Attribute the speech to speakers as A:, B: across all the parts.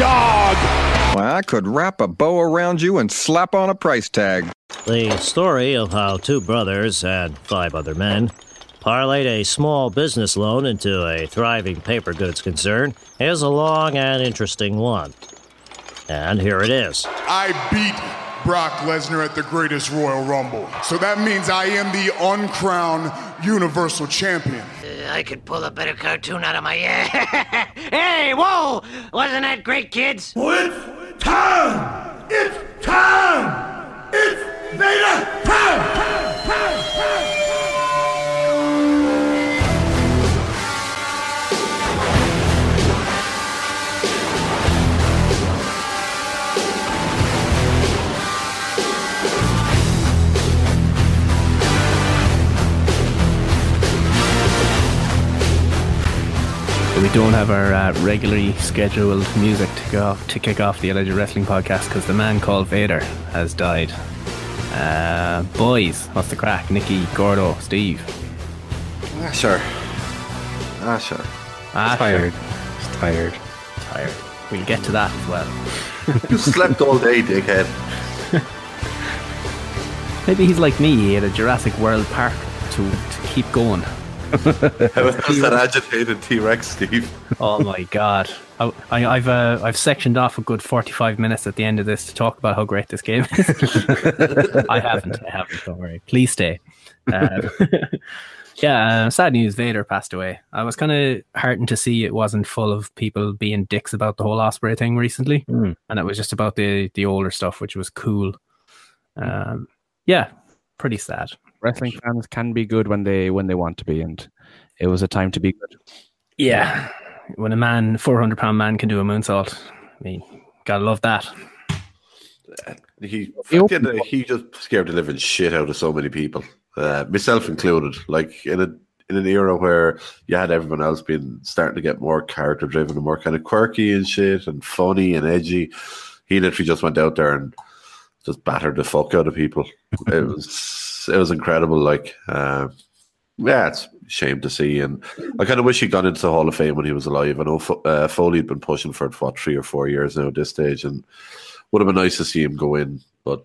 A: dog.
B: Well, I could wrap a bow around you and slap on a price tag.
C: The story of how two brothers and five other men parlayed a small business loan into a thriving paper goods concern is a long and interesting one. And here it is.
D: I beat Brock Lesnar at the greatest Royal Rumble. So that means I am the uncrowned Universal Champion.
E: Uh, I could pull a better cartoon out of my ass. hey, whoa! Wasn't that great, kids?
F: It's time! It's time! It's Vader time! time, time, time.
G: We don't have our uh, regularly scheduled music to go to kick off the Alleged Wrestling podcast because the man called Vader has died. Uh, boys, what's the crack? Nikki, Gordo, Steve.
H: Ah, sure. Ah, sure.
G: Ah,
I: tired.
G: Sure.
I: Tired.
G: Tired. We'll get to that as well.
H: you slept all day, dickhead.
G: Maybe he's like me. He had a Jurassic World Park to, to keep going.
H: How's that agitated T Rex, Steve?
G: Oh my god! I, I, have uh, I've sectioned off a good forty-five minutes at the end of this to talk about how great this game is. I haven't. I haven't. Don't worry. Please stay. Uh, yeah. Uh, sad news. Vader passed away. I was kind of heartened to see it wasn't full of people being dicks about the whole Ospreay thing recently,
I: mm.
G: and it was just about the the older stuff, which was cool. Um, yeah, pretty sad
I: wrestling fans can be good when they when they want to be, and it was a time to be good.
G: Yeah, when a man, four hundred pound man, can do a moonsault, I mean, gotta love that.
H: He he just scared the living shit out of so many people, uh, myself included. Like in a in an era where you had everyone else being starting to get more character driven and more kind of quirky and shit and funny and edgy, he literally just went out there and just battered the fuck out of people. it was it was incredible. Like, uh, yeah, it's a shame to see, and I kind of wish he'd gone into the Hall of Fame when he was alive. I know uh, Foley had been pushing for it for what, three or four years now at this stage, and would have been nice to see him go in, but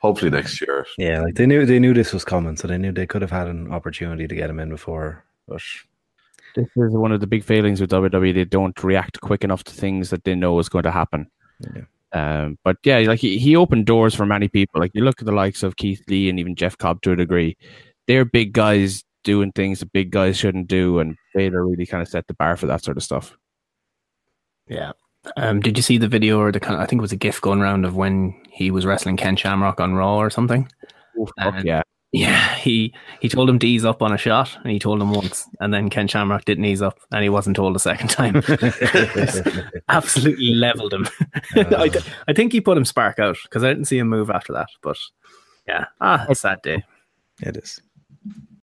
H: hopefully next year.
I: Yeah, like they knew they knew this was coming, so they knew they could have had an opportunity to get him in before, but.
J: This is one of the big failings with WWE. They don't react quick enough to things that they know is going to happen.
I: Yeah.
J: Um, but yeah, like he, he opened doors for many people. Like you look at the likes of Keith Lee and even Jeff Cobb to a degree. They're big guys doing things that big guys shouldn't do, and Vader really kind of set the bar for that sort of stuff.
G: Yeah. Um, did you see the video or the kind of, I think it was a GIF going around of when he was wrestling Ken Shamrock on Raw or something?
J: Oh, yeah.
G: Yeah, he he told him to ease up on a shot, and he told him once, and then Ken Shamrock didn't ease up, and he wasn't told a second time. Absolutely leveled him. Uh, I, th- I think he put him spark out because I didn't see him move after that. But yeah, ah, a sad day.
I: It is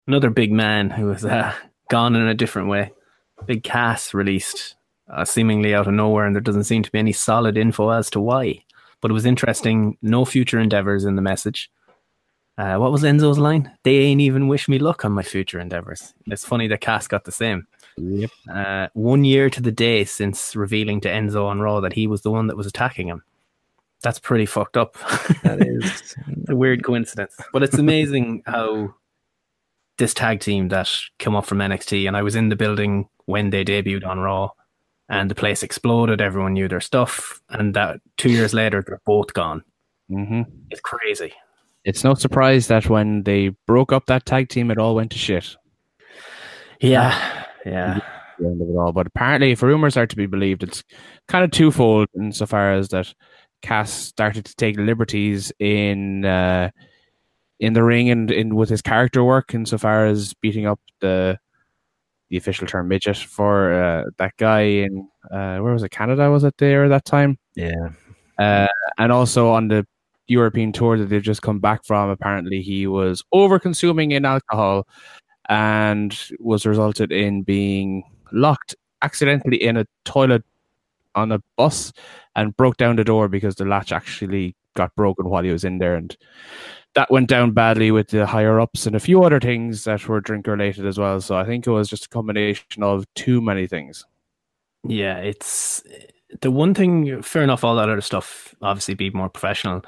G: another big man who was uh, gone in a different way. Big Cass released uh, seemingly out of nowhere, and there doesn't seem to be any solid info as to why. But it was interesting. No future endeavors in the message uh, what was Enzo's line? They ain't even wish me luck on my future endeavors. It's funny that Cass got the same.
I: Yep.
G: Uh, one year to the day since revealing to Enzo on Raw that he was the one that was attacking him. That's pretty fucked up.
I: That is
G: a weird coincidence. But it's amazing how this tag team that came up from NXT, and I was in the building when they debuted on Raw, and the place exploded. Everyone knew their stuff, and that two years later, they're both gone.
J: Mm-hmm.
G: It's crazy
J: it's no surprise that when they broke up that tag team, it all went to shit.
G: Yeah, yeah.
J: The end of it all. But apparently, if rumors are to be believed, it's kind of twofold insofar as that Cass started to take liberties in uh, in the ring and in with his character work, insofar as beating up the the official term midget for uh, that guy in uh, where was it Canada was it there at that time
I: yeah
J: uh, and also on the European tour that they've just come back from. Apparently, he was over consuming in alcohol and was resulted in being locked accidentally in a toilet on a bus and broke down the door because the latch actually got broken while he was in there and that went down badly with the higher ups and a few other things that were drink related as well so i think it was just a combination of too many things
G: Yeah, it's the one thing. Fair enough. All that other stuff, obviously, be more professional.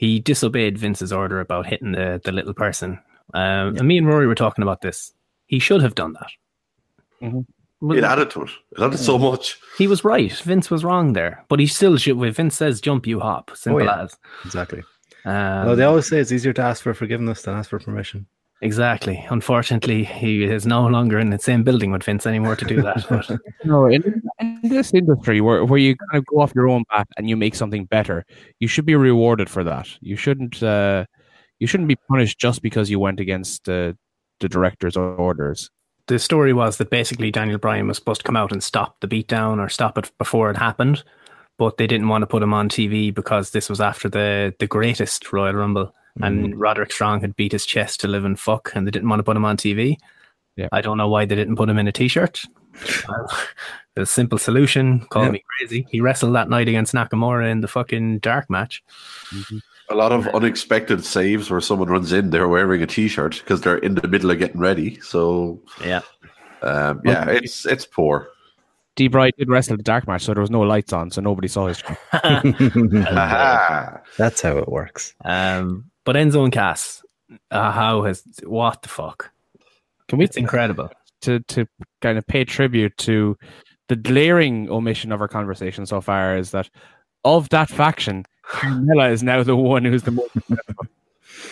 G: He disobeyed Vince's order about hitting the the little person. Um, And me and Rory were talking about this. He should have done that. Well,
H: It added to it. It added so much.
G: He was right. Vince was wrong there, but he still should. When Vince says jump, you hop. Simple
I: yeah.
G: as.
I: Exactly.
G: Um,
I: Well, they always say it's easier to ask for forgiveness than ask for permission.
G: Exactly. Unfortunately, he is no longer in the same building with Vince anymore to do that. But
J: No, in, in this industry where, where you kind of go off your own bat and you make something better, you should be rewarded for that. You shouldn't uh, you shouldn't be punished just because you went against the the director's orders.
G: the story was that basically Daniel Bryan was supposed to come out and stop the beatdown or stop it before it happened, but they didn't want to put him on TV because this was after the the greatest Royal Rumble, and Roderick Strong had beat his chest to live and fuck, and they didn't want to put him on TV.
J: Yeah.
G: I don't know why they didn't put him in a t-shirt. The simple solution. Call
I: Yeah.
G: me crazy. He wrestled that night against Nakamura in the fucking dark match.
H: A lot of unexpected saves where someone runs in, they're wearing a t-shirt because they're in the middle of getting ready. So
G: Yeah.
H: um, yeah, it's it's poor.
J: D. Bright did wrestle the dark match, so there was no lights on, so nobody saw his.
I: That's how it works.
G: Um, but Enzo and Cass, uh, how has what the fuck?
J: Can we
G: It's incredible.
J: to to kind of pay tribute to the glaring omission of our conversation so far is that of that faction, Carmella is now the one who's the most.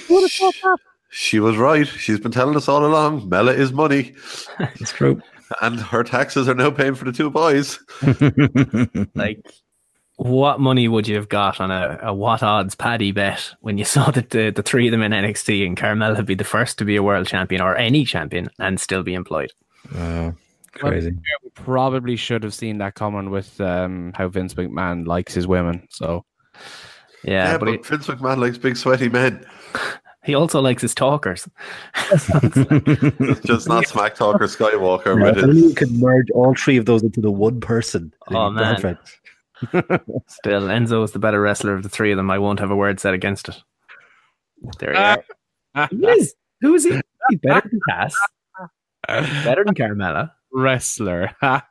H: She was right. She's been telling us all along. Mela is money,
I: It's true.
H: and her taxes are now paying for the two boys.
G: Like, what money would you have got on a, a what odds paddy bet when you saw that the, the three of them in NXT and Carmella be the first to be a world champion or any champion and still be employed?
I: Oh, crazy.
J: We probably should have seen that coming with um, how Vince McMahon likes his women. So
G: Yeah,
H: Yeah,
G: but,
H: but,
G: he,
H: Vince McMahon likes big sweaty men.
G: he also likes his talkers.
H: Just not smack talker Skywalker,
I: Yeah,
H: but
I: if only you could merge all three of those into the one person.
G: Oh, man.
I: Perfect.
G: Still, Enzo is the better wrestler of the three of them. I won't have a word said against it. There you are. Who is? Who is he? He's better than Cass. Better than Carmella.
J: wrestler,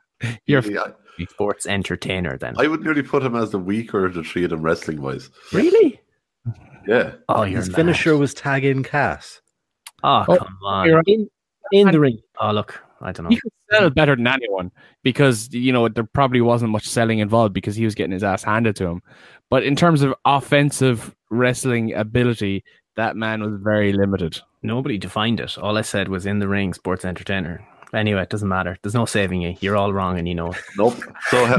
J: you're
H: I,
G: Sports entertainer, then.
H: I would nearly put him as the weaker of the three of them wrestling wise.
G: Really?
H: Yeah.
G: Oh, you're
I: His
G: mad.
I: finisher was tag in Cass.
G: Oh,
J: Oh,
G: come on. In, in the ring. Oh, look. I don't know.
J: he could sell mm. better than anyone because you know there probably wasn't much selling involved because he was getting his ass handed to him. But in terms of offensive wrestling ability, that man was very limited.
G: Nobody defined it. All I said was in the ring, sports entertainer. Anyway, it doesn't matter. There's no saving you. You're all wrong and you know it.
H: Nope. So, a,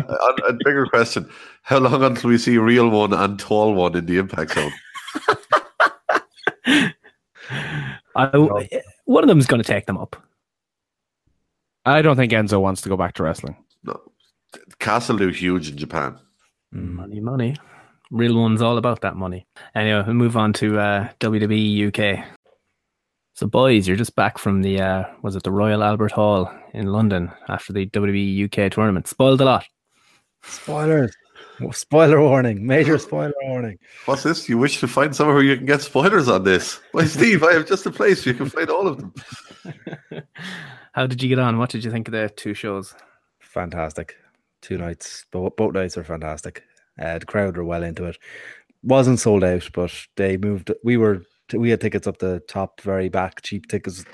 H: a bigger question: How long until we see real one and tall one in the impact zone?
G: I, eh, one of them is going to take them up.
J: I don't think Enzo wants to go back to wrestling.
H: No. Castle do huge in Japan.
G: Money, money. Real one's all about that money. Anyway, we'll move on to uh, WWE UK. So, boys, you're just back from the, uh, was it the Royal Albert Hall in London after the WWE UK tournament? Spoiled a lot.
I: Spoilers. Spoiler warning. Major spoiler warning.
H: What's this? You wish to find somewhere where you can get spoilers on this? Why, Steve, I have just a place where you can find all of them.
G: How did you get on? What did you think of the two shows?
I: Fantastic. Two nights. Both, both nights are fantastic. Uh, the crowd were well into it. Wasn't sold out, but they moved. We were we had tickets up the top, very back, cheap tickets.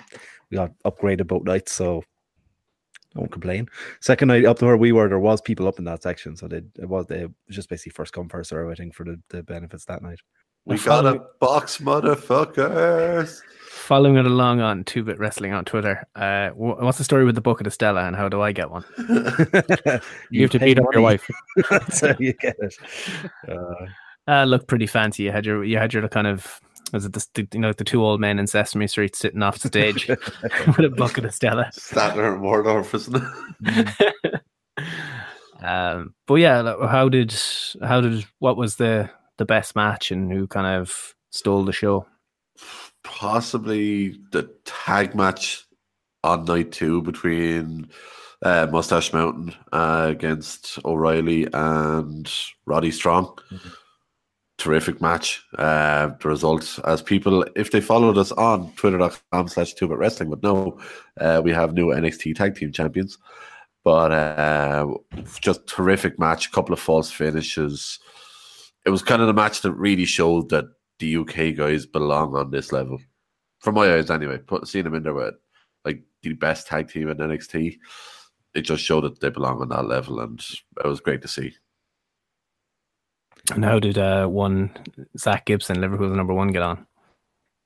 I: We got upgraded both nights, so I won't complain. Second night up to where we were, there was people up in that section, so they it was they it was just basically first come first serve. I think for the, the benefits that night.
H: We got a box, motherfuckers.
G: Following it along on Two Bit Wrestling on Twitter, uh, wh- what's the story with the bucket of Stella and how do I get one?
J: You, have to
I: pay
J: beat up your wife.
I: That's how you get it. Uh,
G: Uh, looked pretty fancy. You had your you had your kind of was it the, the you know the two old men in Sesame Street sitting off stage with a bucket of Stella.
H: Statler and Waldorf, isn't it?
G: Um, but yeah, how did how did what was the the best match and who kind of stole the show?
H: Possibly the tag match on night two between uh, Mustache Mountain uh, against O'Reilly and Roddy Strong. Terrific match. Uh, the result, as people, if they followed us on twitter.com slash 2 wrestling would know, uh, we have new NXT tag team champions. But uh, just terrific match, a couple of false finishes. It was kind of the match that really showed that the UK guys belong on this level. From my eyes, anyway. Put seeing them in there with like the best tag team in NXT, it just showed that they belong on that level, and it was great to see.
G: And how did uh, one Zack Gibson, Liverpool's number one, get on?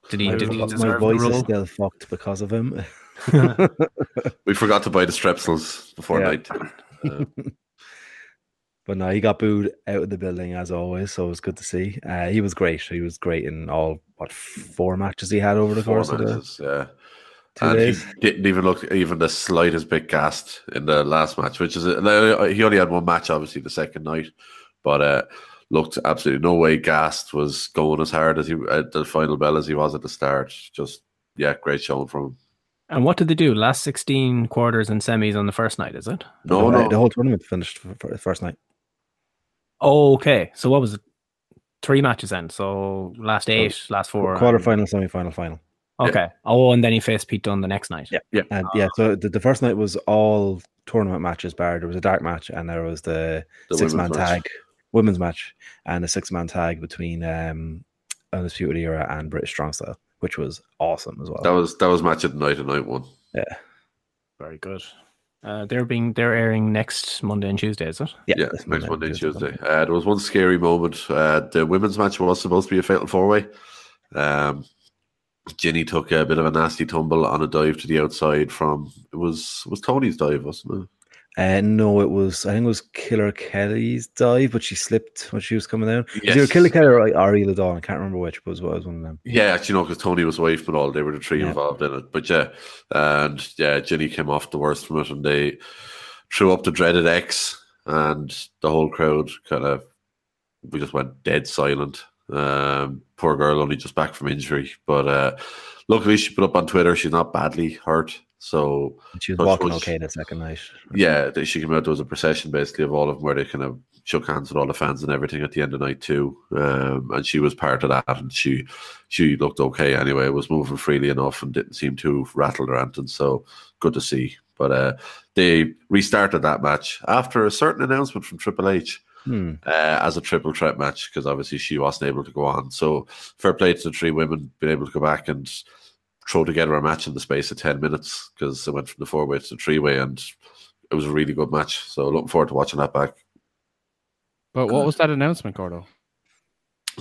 G: Did he?
I: my,
G: did he
I: my
G: deserve the
I: voice is still fucked because of him.
H: We forgot to buy the strepsils before
I: Yeah.
H: night. Uh,
I: But no, he got booed out of the building as always, so it was good to see. Uh, he was great. He was great in all what four matches he had over the
H: four
I: course of the
H: yeah.
I: two
H: and
I: days.
H: he didn't even look even the slightest bit gassed in the last match, which is he only had one match, obviously the second night, but uh, looked absolutely no way gassed. Was going as hard as he at the final bell as he was at the start. Just yeah, great showing from him.
G: And what did they do? Last sixteen quarters and semis on the first night, is it?
H: No,
I: the,
H: no,
I: the whole tournament finished for, for the first night.
G: Okay. So what was it? Three matches then. So last eight, last four.
I: Quarter
G: and-
I: final, semi final, final.
G: Okay. Oh, and then he faced Pete Dunne the next night.
I: Yeah.
H: Yeah.
I: And yeah, so the, the first night was all tournament matches bar. There was a dark match and there was the,
H: The
I: six man tag, women's match, and a six man tag between um Undisputed Era and British Strong Style, which was awesome as well.
H: That was that was match of the night and night one. Yeah.
G: Very good. Uh, they're being they're airing next Monday and Tuesday, is it?
H: Yeah,
I: this
H: next Monday, and
I: Tuesday.
H: Tuesday. Uh, there was one scary moment. Uh, the women's match was supposed to be a fatal four way. Um, Jinny took a bit of a nasty tumble on a dive to the outside from it was it was Toni's dive, wasn't it?
I: Uh, no, it was I think it was Killer Kelly's dive, but she slipped when she was coming down. It was
H: Yes.
I: Killer Kelly or Isla Dawn. I can't remember which, but it was, one of them.
H: Yeah, actually, no, because Toni was away from it all. They were the three
I: Yeah.
H: involved in it. But yeah, and yeah, Jinny came off the worst from it, and they threw up the dreaded X, and the whole crowd kind of we just went dead silent. Um, poor girl, only just back from injury, but uh, luckily she put up on Twitter she's not badly hurt. So
I: She was walking okay that second night.
H: yeah, she came out. There was a procession basically of all of them where they kind of shook hands with all the fans and everything at the end of the night too. Um, and she was part of that, and she she looked okay anyway. Was moving freely enough and didn't seem too rattled or anything. So good to see. But uh, they restarted that match after a certain announcement from Triple H
I: Hmm.
H: uh, as a triple threat match because obviously she wasn't able to go on. So fair play to the three women being able to go back and throw together a match in the space of ten minutes because it went from the four way to the three way and it was a really good match. So looking forward to watching that back.
J: But what was that announcement, Gordo?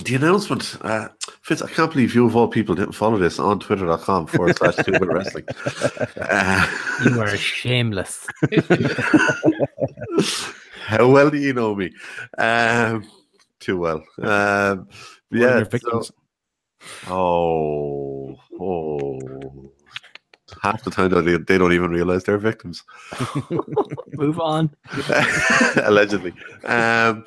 H: The announcement, uh, Fitz, I can't believe you of all people didn't follow this on twitter.com forward slash two bit wrestling. Uh,
G: You are shameless.
H: How well do you know me? Um, too well. Um, yeah. so-
J: victims.
H: Oh, oh. Half the time they, they don't even realize they're victims.
G: Move on.
H: allegedly. Um,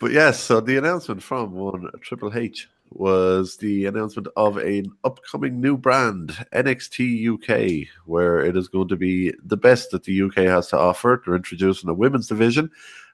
H: but yes, so the announcement from one Triple H was the announcement of an upcoming new brand, NXT UK, where it is going to be the best that the UK has to offer. They're introducing a women's division,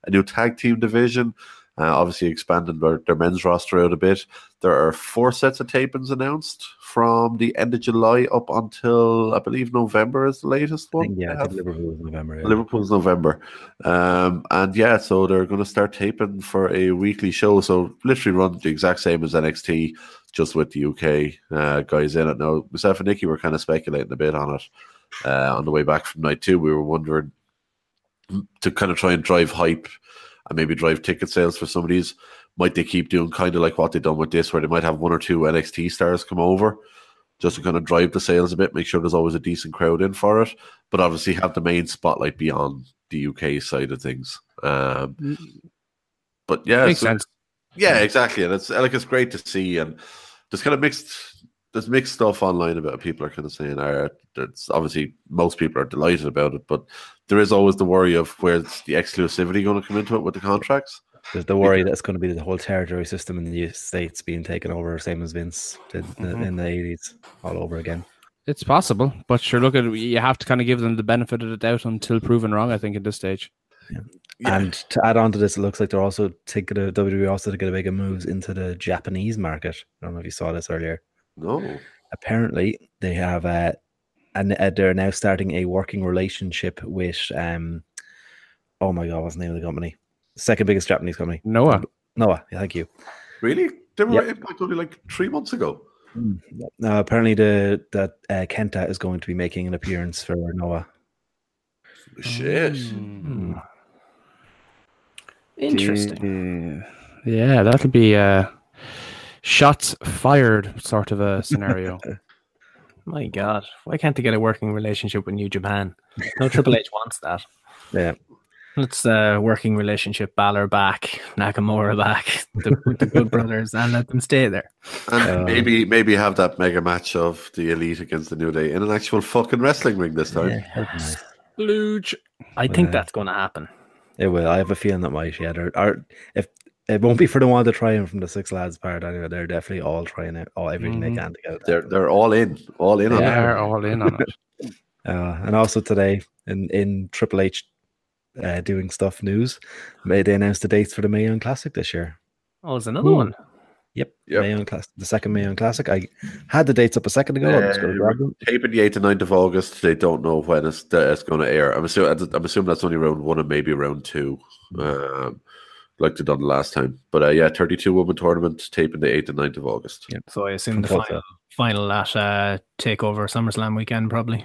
H: a new tag team division, uh, obviously expanding their, their men's roster out a bit. There are four sets of tapings announced from the end of July up until I believe November is the latest one.
I: yeah,
H: they
I: I
H: have.
I: think Liverpool was November. Yeah.
H: Liverpool's November. Um, and yeah, so they're going to start taping for a weekly show. So literally run the exact same as NXT, just with the UK uh, guys in it. Now, myself and Nikki were kind of speculating a bit on it uh, on the way back from night two. We were wondering to kind of try and drive hype and maybe drive ticket sales for some of these. Might they keep doing kind of like what they've done with this, where they might have one or two NXT stars come over just to kind of drive the sales a bit, make sure there's always a decent crowd in for it, but obviously have the main spotlight beyond the UK side of things. Um, but yeah,
J: Makes
H: so-
J: sense.
H: yeah, exactly, and it's like it's great to see, and there's kind of mixed. There's mixed stuff online about it. people are kind of saying, "All right, it's obviously most people are delighted about it, but there is always the worry of where's the exclusivity going to come into it with the contracts."
I: There's the worry that it's going to be the whole territory system in the States being taken over, same as Vince did in the-
J: Mhm.
I: in the 80s, all over again.
J: It's possible, but sure, look at you have to kind of give them the benefit of the doubt until proven wrong. I think at this stage.
I: And to add on to this, it looks like they're also taking a WWE also to get a bigger moves into the Japanese market. I don't know if you saw this earlier.
H: No,
I: Apparently, they have uh, and uh, they're now starting a working relationship with um, oh my god, what's the name of the company? Second biggest Japanese company.
J: Noah.
I: Noah. Yeah, thank you.
H: Really? They were
I: Yep.
H: Impact only like three months ago.
I: Uh, apparently, the that uh, Kenta is going to be making an appearance for Noah.
H: Shit.
J: Hmm.
G: Interesting.
J: Yeah, that'll be a shots fired sort of a scenario.
G: My God, why can't they get a working relationship with New Japan? No Triple H wants that.
I: Yeah.
G: Let's uh, working relationship Balor back, Nakamura back, the, the Good Brothers, and let them stay there.
H: And
I: Uh,
H: maybe maybe have that mega match of the elite against the New Day in an actual fucking wrestling ring this time.
J: Luge.
G: I think
I: Yeah.
G: that's going to happen.
I: It will. I have a feeling that might. Yeah, they're, are, if it won't be for the one to try him from the six lads part. Anyway, they're definitely all trying it, all everything
J: Mhm.
I: they can to get. it.
H: They're they're all in, all in on
J: Yeah,
H: it.
J: they're all in on it.
I: Uh, and also today in in Triple H uh, doing stuff news, they announced the dates for the Mae Young Classic this year.
G: Oh, there's another
I: Ooh.
G: one.
I: Yep,
H: Yep.
I: Mae Young Classic, the second Mae Young Classic. I had the dates up a second ago. I'm just going to
H: Uh,
I: grab them.
H: taping the 8th and 9th of August. They don't know when it's, it's going to air. I'm assuming, I'm assuming that's only round one and maybe round two, um, like they done last time. But uh, yeah, 32 woman tournament, taping the 8th and 9th of August.
I: Yeah.
G: So I assume the
I: From
G: final, final at uh, Takeover SummerSlam weekend, probably.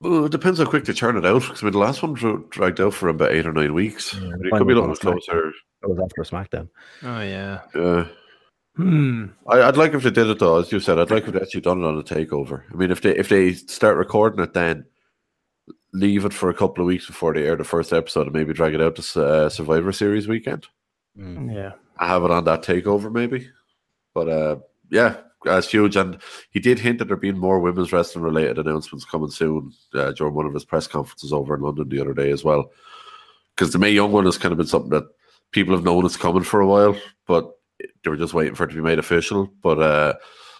H: Well, it depends how quick they turn it out. Because I mean, the last one dra- dragged out for about eight or nine weeks.
I: Yeah,
H: it could be a
I: one
H: little
I: was
H: closer.
I: That was after SmackDown.
G: Oh yeah.
H: Yeah.
G: Hmm.
H: I, I'd like if they did it though, as you said. I'd like if they actually done it on a takeover. I mean, if they if they start recording it, then leave it for a couple of weeks before they air the first episode, and maybe drag it out to uh, Survivor Series weekend.
G: Yeah.
H: I have it on that takeover, maybe. But uh, yeah, that's huge. And he did hint that there being more women's wrestling related announcements coming soon uh, during one of his press conferences over in London the other day as well. Because the Mae Young one has kind of been something that people have known it's coming for a while, but they were just waiting for it to be made official. But uh,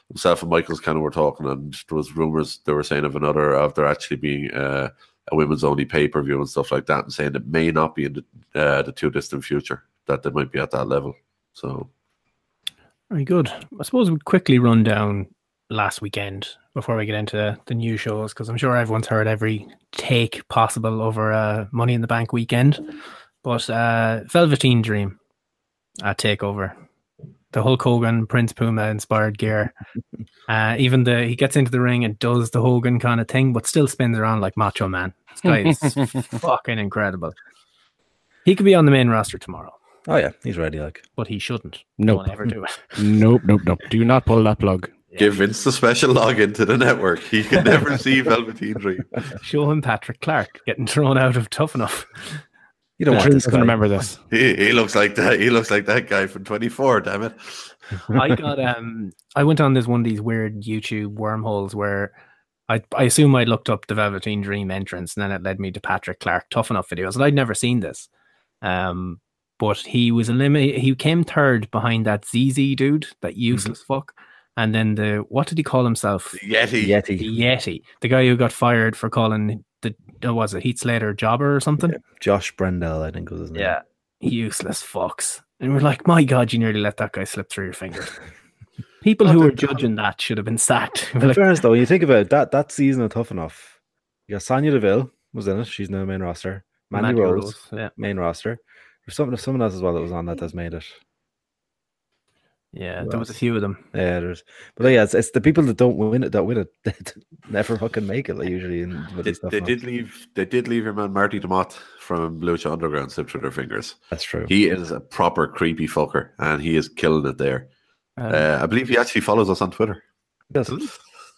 H: himself and Michaels kind of were talking, and there was rumors they were saying of another of there actually being uh, a women's only pay per view and stuff like that, and saying it may not be in the uh, the too distant future that they might be at that level. So
G: Very good. I suppose we'd quickly run down last weekend before we get into the new shows because I'm sure everyone's heard every take possible over uh, Money in the Bank weekend. But uh, Velveteen Dream uh, takeover, the Hulk Hogan Prince Puma inspired gear. Uh, even the he gets into the ring and does the Hogan kind of thing, but still spins around like Macho Man. This guy is fucking incredible. He could be on the main roster tomorrow,
I: Oh yeah, he's ready. Like
G: but he shouldn't.
J: Nope.
G: Don't ever do it.
J: Nope, nope, nope. Do not pull that plug.
H: give Vince the special login to the network. He can never see Velveteen Dream.
G: Show him Patrick Clark getting thrown out of Tough Enough.
I: You don't want
J: Drew
I: this
J: doesn't
I: guy.
J: remember this.
H: He, he looks like that. He looks like that guy from Twenty Four. Damn it!
G: I got um I went on this one of these weird YouTube wormholes where I I assume I looked up the Velveteen Dream entrance and then it led me to Patrick Clark Tough Enough videos and I'd never seen this. Um but he was eliminated he came third behind that ZZ dude, that useless fuck. And then the what did he call himself?
H: Yeti.
I: Yeti.
G: The Yeti. The guy who got fired for calling the uh, was it Heath Slater jobber or something?
I: Josh Bredl, I think was his name.
G: Yeah. Useless fucks. And we're like, my God, you nearly let that guy slip through your fingers. People who were judging that should have been sacked. We're
I: In
G: like,
I: fairness, though, when you think about it, that that season of Tough Enough, you got Sonya Deville was in it. She's now main roster. Mandy,
G: Mandy
I: Rose,
G: Rose, yeah.
I: main roster. There's something, someone else as well that was on that that's made it.
G: Yeah,
I: Who
G: there was a few of them.
I: Yeah, there's, but yeah, it's, it's the people that don't win it that win it that never fucking make it. Like usually in with
H: They,
I: stuff.
H: they
I: like-
H: did leave. They did leave your man Marty the Moth from Lucha Underground slip through their fingers.
I: That's true.
H: He is a proper creepy fucker, and he is killing it there.
G: Um,
H: Uh, I believe he actually follows us on Twitter.
I: Yes.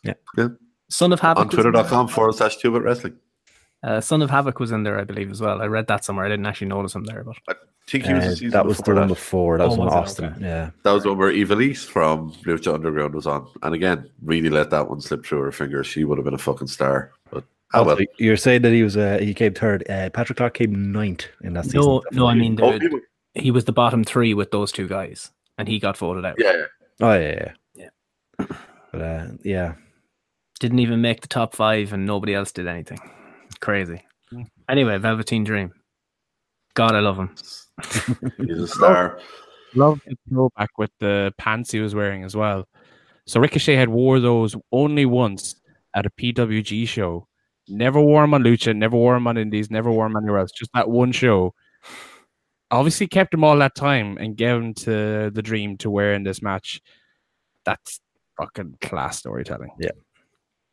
H: Yeah, yeah.
G: Son of Havoc.
H: on
G: was in there.
H: twitter.com forward slash two bit wrestling.
G: Uh, Son of Havoc was in there, I believe, as well. I read that somewhere. I didn't actually notice him there, but
H: I think he was the
I: Uh,
H: season
I: that was the
H: before
I: one
H: that.
I: before. That
G: Oh,
I: was one
G: was it?
I: Austin.
G: Okay.
I: Yeah.
H: That was one where Ivelisse from Lucha Underground was on. And again, really let that one slip through her fingers. She would have been a fucking star. But how well.
I: You're saying that he was uh, he came third. Uh, Patrick Clark came ninth in that season.
G: no, no, I mean,
H: Oh,
G: the,
H: people-
G: he was the bottom three with those two guys, and he got voted out.
H: yeah, yeah.
I: Oh yeah, yeah,
G: Yeah.
I: But uh, yeah,
G: Didn't even make the top five, and nobody else did anything. Crazy. Mm-hmm. Anyway, Velveteen Dream. God, I love him.
H: He's a star.
J: Love the throwback with the pants he was wearing as well. So Ricochet had wore those only once at a PWG show Never wore him on Lucha, never wore him on Indies, never wore him anywhere else. Just that one show. Obviously kept him all that time and gave him to the dream to wear in this match. That's fucking class storytelling.
I: Yeah.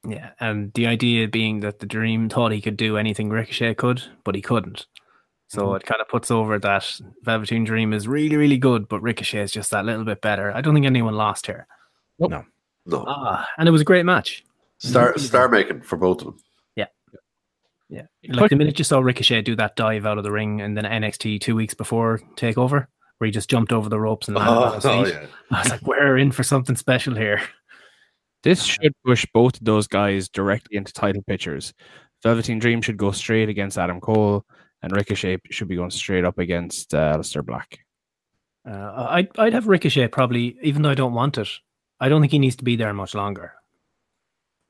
G: Yeah, and the idea being that the Dream thought he could do anything Ricochet could, but he couldn't. So
J: Mhm.
G: it kind of puts over that Velveteen Dream is really, really good, but Ricochet is just that little bit better. I don't think anyone lost here.
I: No.
H: No.
G: Ah, and it was a great match.
H: Star star making for both of them.
G: Yeah. Yeah. Like the minute you saw Ricochet do that dive out of the ring and then NXT two weeks before takeover, where he just jumped over the ropes and landed on his
H: Oh, yeah.
G: I was like, we're in for something special here.
J: This should push both of those guys directly into title pictures. Velveteen Dream should go straight against Adam Cole, and Ricochet should be going straight up against uh, Aleister Black.
G: Uh, I'd, I'd have Ricochet probably, even though I don't want it. I don't think he needs to be there much longer.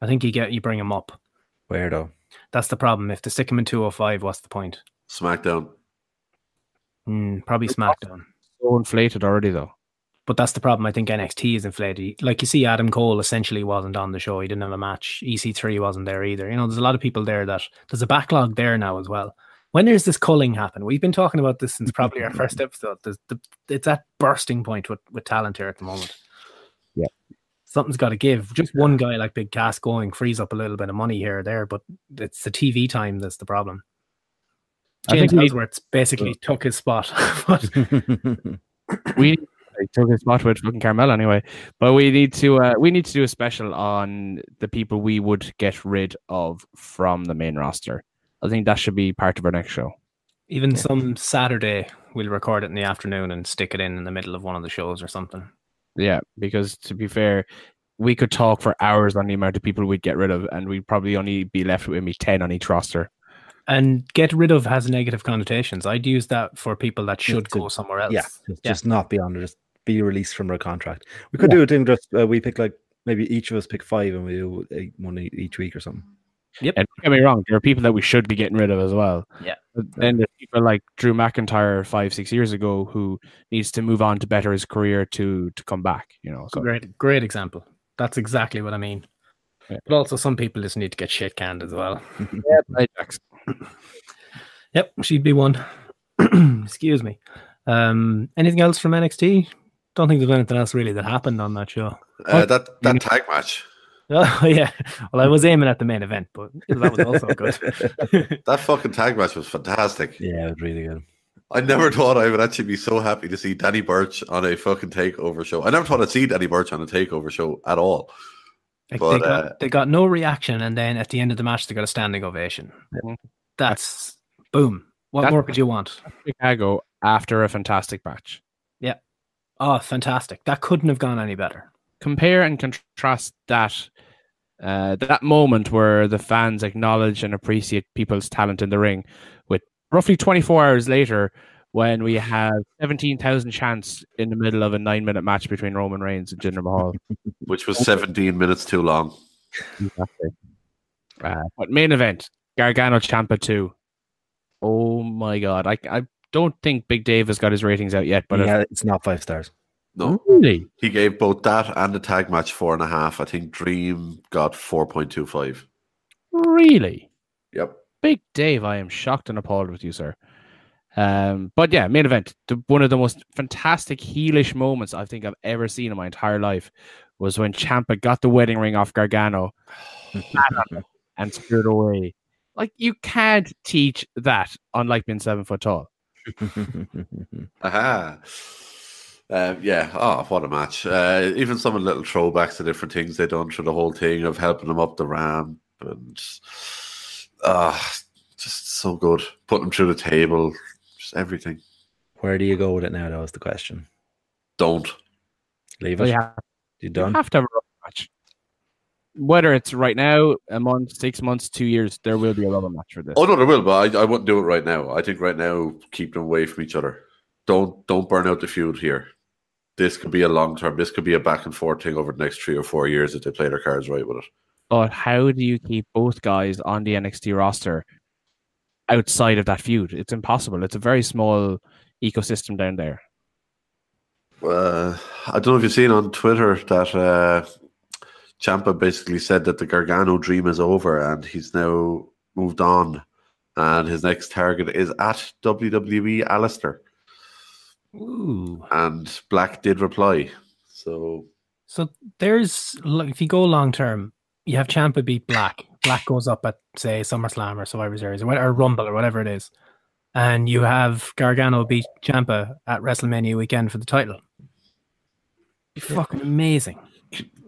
G: I think you get you bring him up.
I: Where though?
G: That's the problem. If they stick him in 205, what's the point?
H: SmackDown.
G: Hmm, probably SmackDown.
J: So inflated already, though.
G: But that's the problem. I think NXT is inflated. Like you see, Adam Cole essentially wasn't on the show. He didn't have a match. EC3 wasn't there either. You know, there's a lot of people there that there's a backlog there now as well. When does this culling happen? We've been talking about this since probably our first episode. There's the, it's at bursting point with, with talent here at the moment.
J: Yeah.
G: Something's got to give. Just one guy like Big Cass going frees up a little bit of money here or there, but it's the TV time that's the problem.
J: I
G: James Ellsworth basically took his spot.
J: We I took his spot with fucking Carmel anyway. But we need to uh, we need to do a special on the people we would get rid of from the main roster. I think that should be part of our next show.
G: Even some Saturday, we'll record it in the afternoon and stick it in in the middle of one of the shows or something.
J: Yeah, because to be fair, we could talk for hours on the amount of people we'd get rid of, and we'd probably only be left with maybe ten on each roster.
G: And get rid of has negative connotations. I'd use that for people that should
I: to-
G: go somewhere else.
I: Yeah, just, just not be on, just be released from their contract. We could do a thing just uh, we pick like maybe each of us pick five and we do a, one e- each week or something.
G: Yep.
J: And don't get me wrong, there are people that we should be getting rid of as well.
G: Yeah.
J: But then there's people like Drew McIntyre five, six years ago who needs to move on to better his career to to come back. You know, so
G: Great, great example. That's exactly what I mean.
J: Yeah.
G: But also, some people just need to get shit canned as well.
J: yeah.
G: Yep, she'd be one. Excuse me. Um, anything else from NXT? Don't think there's anything else really that happened on that show.
H: Uh, that that tag match.
G: Oh yeah. Well, I was aiming at the main event, but that was also good.
H: That fucking tag match was fantastic.
I: Yeah, it was really good.
H: I never thought I would actually be so happy to see Danny Burch on a fucking takeover show. I never thought I'd see Danny Burch on a takeover show at all.
G: Like,
H: But,
G: they, got,
H: uh,
G: they got no reaction, and then at the end of the match, they got a standing ovation. That's boom. What
J: That-
G: more could you want?
J: Chicago after a fantastic match.
G: Yeah. Oh, fantastic. That couldn't have gone any better.
J: Compare and contrast that uh, that moment where the fans acknowledge and appreciate people's talent in the ring with roughly 24 hours later when we have 17,000 chants in the middle of a nine minute match between Roman Reigns and Jinder Mahal.
H: Which was 17 minutes too long.
J: Exactly. Uh, but main event, Gargano Ciampa 2. Oh my god. I, I don't think Big Dave has got his ratings out yet, but
I: But
J: if-
I: yeah, it's not five stars.
H: No.
J: really?
H: He gave both that and the tag match four and a half. I think Dream got 4.25.
J: Really?
H: Yep.
J: Big Dave, I am shocked and appalled with you, sir. Um, but yeah, main event. The, one of the most fantastic heelish moments I think I've ever seen in my entire life was when Ciampa got the wedding ring off Gargano sat on it, and screwed away. Like you can't teach that, unlike being seven foot tall.
H: Aha. Uh, yeah. Oh, what a match. Uh, even some of the little throwbacks to different things they've done through the whole thing of helping them up the ramp and uh, just so good. Putting them through the table, just everything.
I: Where do you go with it now? That was the question.
H: Don't.
I: Leave
J: So
I: it.
J: you have,
I: You
J: you
I: done?
J: have to have a rubber match. Whether it's right now, a month, six months, two years, there will be a rubber match for this.
H: Oh no, there will, but I, I wouldn't do it right now. I think right now keep them away from each other. Don't don't burn out the feud here. This could be a long term. This could be a back and forth thing over the next three or four years if they play their cards right with it.
J: But how do you keep both guys on the NXT roster outside of that feud? It's impossible. It's a very small ecosystem down there.
H: Uh, I don't know if you've seen on Twitter that uh, Ciampa basically said that the Gargano dream is over and he's now moved on, and his next target is at WWE Aleister.
G: Ooh.
H: And Black did reply. So
G: So there's if you go long term, you have Ciampa beat Black. Black goes up at say SummerSlam or Survivor Series or, or Rumble or whatever it is, and you have Gargano beat Ciampa at WrestleMania weekend for the title. Be fucking amazing.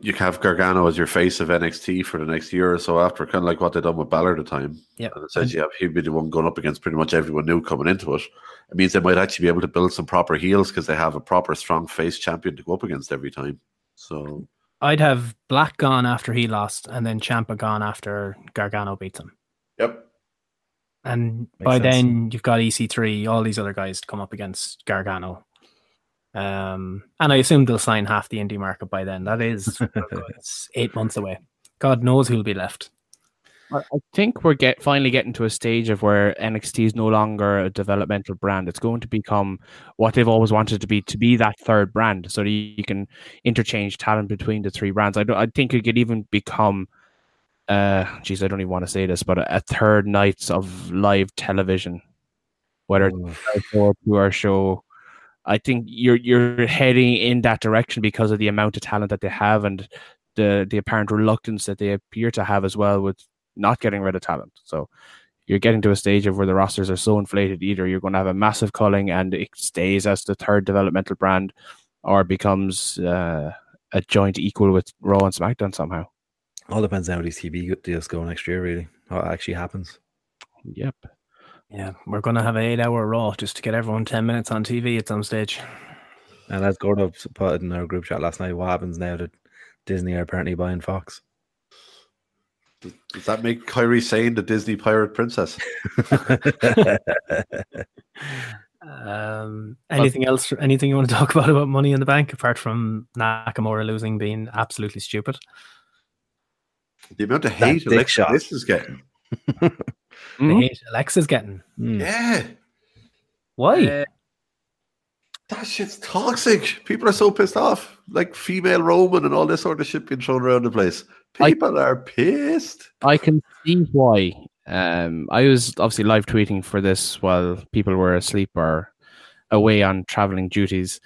H: You have Gargano as your face of NXT for the next year or so after, kind of like what they done with Balor at the time.
G: Yeah,
H: And essentially, have he'd be the one going up against pretty much everyone new coming into it. It means they might actually be able to build some proper heels because they have a proper strong face champion to go up against every time. So
G: I'd have Black gone after he lost, and then Ciampa gone after Gargano beats him.
H: Yep.
G: And
I: Makes
G: by
I: sense.
G: then you've got EC3, all these other guys to come up against Gargano. Um, and I assume they'll sign half the indie market by then. That is it's eight months away. God knows who'll be left.
J: I I think we're get finally getting to a stage of where NXT is no longer a developmental brand. It's going to become what they've always wanted to be, to be that third brand, so that you can interchange talent between the three brands. I don't, I think it could even become, uh, geez, I don't even want to say this, but a, a third nights of live television, whether it's a two-hour show. I think you're you're heading in that direction because of the amount of talent that they have and the the apparent reluctance that they appear to have as well with not getting rid of talent. So you're getting to a stage of where the rosters are so inflated. Either you're going to have a massive culling and it stays as the third developmental brand, or becomes uh, a joint equal with Raw and SmackDown somehow.
I: All depends on how these TV deals go next year, really. How it actually happens.
J: Yep.
G: Yeah, we're gonna have an eight-hour Raw just to get everyone ten minutes on TV at some stage.
I: And as Gordon put it in our group chat last night, what happens now that Disney are apparently buying Fox?
H: does that make Kairi Sane the Disney pirate princess?
G: Um, anything else? Anything you want to talk about about Money in the Bank apart from Nakamura losing being absolutely stupid?
H: the amount of
I: That
H: hate
I: dick
H: Alexa
I: shot.
H: Bliss is getting.
G: The hate Alexa's getting.
I: Hmm.
H: Yeah.
G: Why?
H: That shit's toxic. People are so pissed off. Like female Roman and all this sort of shit being thrown around the place.
J: I-
H: People are pissed.
J: I can see why. Um, I was obviously live tweeting for this while people were asleep or away on traveling duties.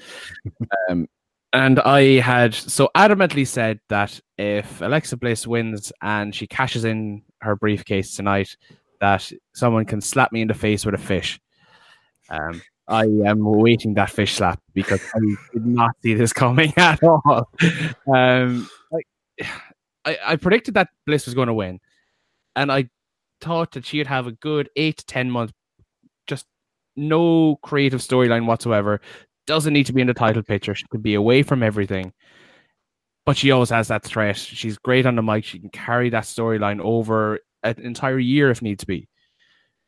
J: um, and I had so adamantly said that if Alexa Bliss wins and she cashes in her briefcase tonight, that someone can slap me in the face with a fish. Um, I am waiting that fish slap because I did not see this coming at all. Um, I, I, I predicted that Bliss was going to win, and I thought that she'd have a good eight to ten months, just no creative storyline whatsoever. Doesn't need to be in the title picture. She could be away from everything, but she always has that threat. She's great on the mic. She can carry that storyline over an entire year if needs be.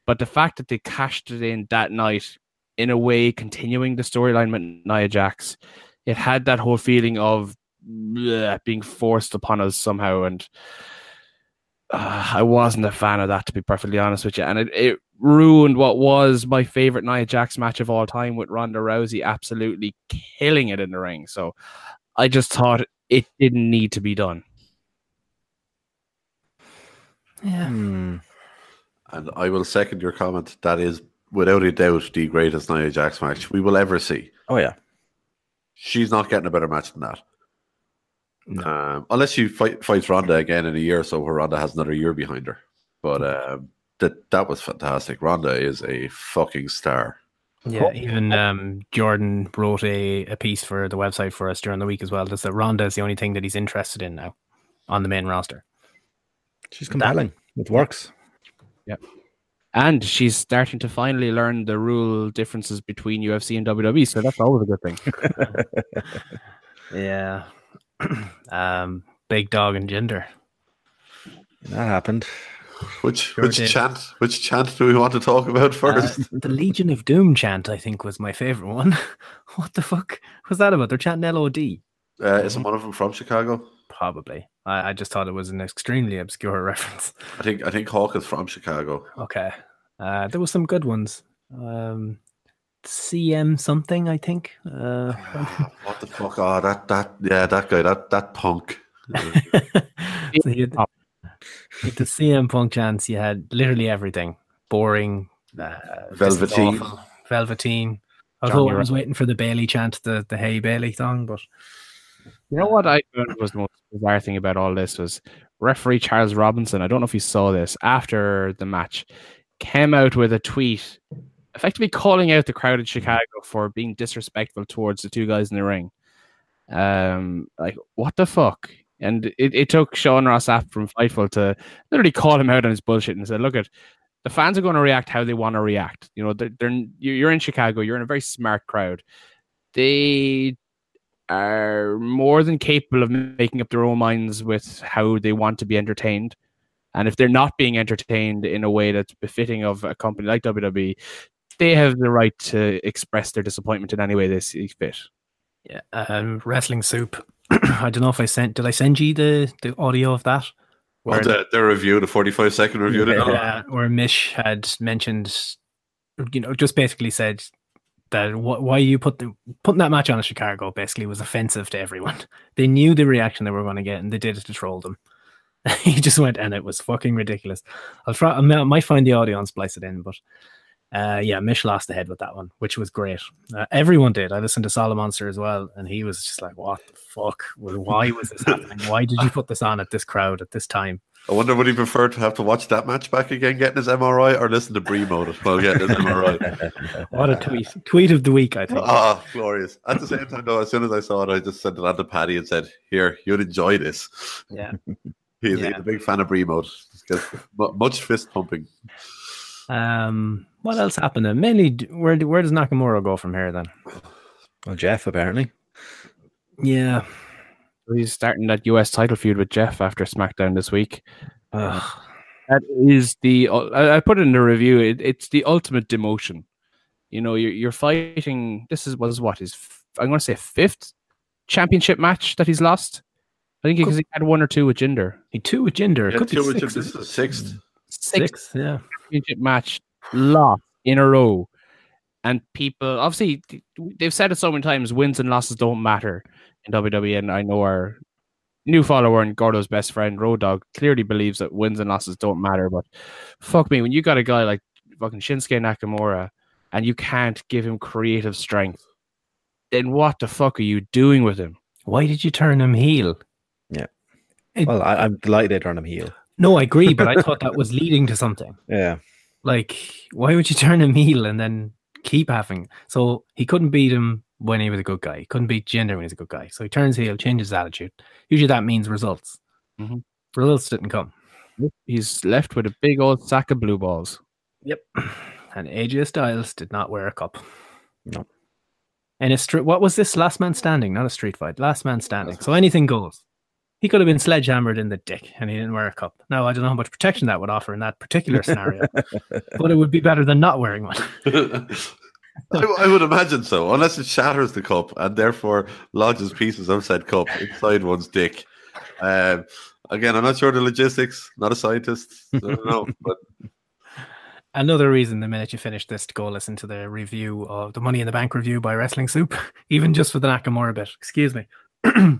J: But the fact that they cashed it in that night, in a way, continuing the storyline with Nia Jax, it had that whole feeling of bleh, being forced upon us somehow, and uh, I wasn't a fan of that, to be perfectly honest with you. And it, it ruined what was my favorite Nia Jax match of all time with Ronda Rousey absolutely killing it in the ring. So I just thought it didn't need to be done.
G: Yeah.
I: Hmm.
H: And I will second your comment. That is, without a doubt, the greatest Nia Jax match we will ever see.
I: Oh yeah.
H: She's not getting a better match than that. Um, unless she fight, fights Ronda again in a year or so, where Ronda has another year behind her. But um, that that was fantastic. Ronda is a fucking star.
G: Yeah, even um, Jordan wrote a, a piece for the website for us during the week as well. Just that Ronda is the only thing that he's interested in now on the main roster.
I: She's compelling. It works.
J: Yeah. And she's starting to finally learn the rule differences between UFC and WWE, so that's always a good thing.
G: Yeah. um, big dog and Jinder.
I: That happened.
H: Which
G: Sure
H: which
G: did.
H: chant? Which chant do we want to talk about first?
G: Uh, the Legion of Doom chant, I think, was my favorite one. what the fuck was that about? They're chanting LOD.
H: Uh, isn't one of them from Chicago?
G: Probably. I, I just thought it was an extremely obscure reference.
H: I think I think Hawk is from Chicago.
G: Okay. Uh, there was some good ones. Um, CM something, I think. Uh,
H: What the fuck? Oh, that that yeah, that guy, that that punk.
G: so he had- With the CM Punk chance, you had literally everything. Boring, uh, this is
H: Velveteen.
G: awful, Velveteen. Although I was waiting for the Bayley chant, the, the Hey Bayley song, but
J: You know what I found was the most bizarre thing about all this was referee Charles Robinson. I don't know if you saw this after the match, came out with a tweet, effectively calling out the crowd in Chicago for being disrespectful towards the two guys in the ring. Um, like what the fuck? And it, it took Sean Ross from Fightful to literally call him out on his bullshit and said, "Look at." The fans are going to react how they want to react. You know, they're, they're you're in Chicago. You're in a very smart crowd. They are more than capable of making up their own minds with how they want to be entertained. And if they're not being entertained in a way that's befitting of a company like WWE, they have the right to express their disappointment in any way they see fit.
G: yeah, um, Wrestling Soup. I don't know if I sent. Did I send you the, the audio of that?
H: Well, the, the review, the 45 second review. didn't
G: uh, where Mish had mentioned, you know, just basically said that why you put the putting that match on in Chicago basically was offensive to everyone. They knew the reaction they were going to get, and they did it to troll them. he just went, and it was fucking ridiculous. I'll try. I might- find the audio and splice it in, but. Uh, yeah, Mish lost the head with that one, which was great. Uh, everyone did. I listened to Solid Monster as well, and he was just like, "What the fuck? Well, why was this happening? Why did you put this on at this crowd at this time?"
H: I wonder would he prefer to have to watch that match back again, getting his MRI, or listen to Brie mode while getting his MRI?
G: What a tweet! Tweet of the week, I think.
H: Ah, glorious. At the same time, though, as soon as I saw it, I just sent it on to Paddy and said, Here, you'd enjoy this.
G: Yeah.
H: He's,
G: Yeah.
H: he's a big fan of Brie mode. He gets mu- much fist pumping.
G: Um, what else happened? Then? Mainly, where where does Nakamura go from here? Then,
I: Well, Jeff apparently.
G: yeah,
J: He's starting that US title feud with Jeff after SmackDown this week.
G: Ugh.
J: That is the I, I put it in the review. It, it's the ultimate demotion. You know, you're you're fighting. This is was what his f- I'm going to say fifth championship match that he's lost. I think because he had one or two with Jinder.
G: he two with Jinder.
H: Yeah,
G: Could be
H: two, which
G: six.
H: is the sixth.
J: Six
G: Six, yeah.
J: championship match lost in a row. And people, obviously, they've said it so many times wins and losses don't matter in WWE. And I know our new follower and Gordo's best friend, Road Dog, clearly believes that wins and losses don't matter. But fuck me, when you got a guy like fucking Shinsuke Nakamura and you can't give him creative strength, then what the fuck are you doing with him?
G: Why did you turn him heel?
I: Yeah.
G: It-
I: Well, I, I'm delighted they turned him heel.
G: No, I agree, but I thought that was leading to something.
I: Yeah.
G: Like, why would you turn him heel and then keep having? So he couldn't beat him when he was a good guy. He couldn't beat Jinder when he's a good guy. So he turns heel, changes his attitude. Usually that means results.
J: Mhm.
G: Results didn't come.
J: He's left with a big old sack of blue balls.
G: Yep. And AJ Styles did not wear a cup.
I: No.
G: And a street, what was this? Last man standing, not a street fight. Last man standing. So anything goes. He could have been sledgehammered in the dick and he didn't wear a cup. Now, I don't know how much protection that would offer in that particular scenario, but it would be better than not wearing one.
H: I, I would imagine so, unless it shatters the cup and therefore lodges pieces of said cup inside one's dick. Um, again, I'm not sure the logistics. Not a scientist. I don't know, but
G: Another reason the minute you finish this to go listen to the review of the Money in the Bank review by Wrestling Soup, even just for the Nakamura bit. Excuse me.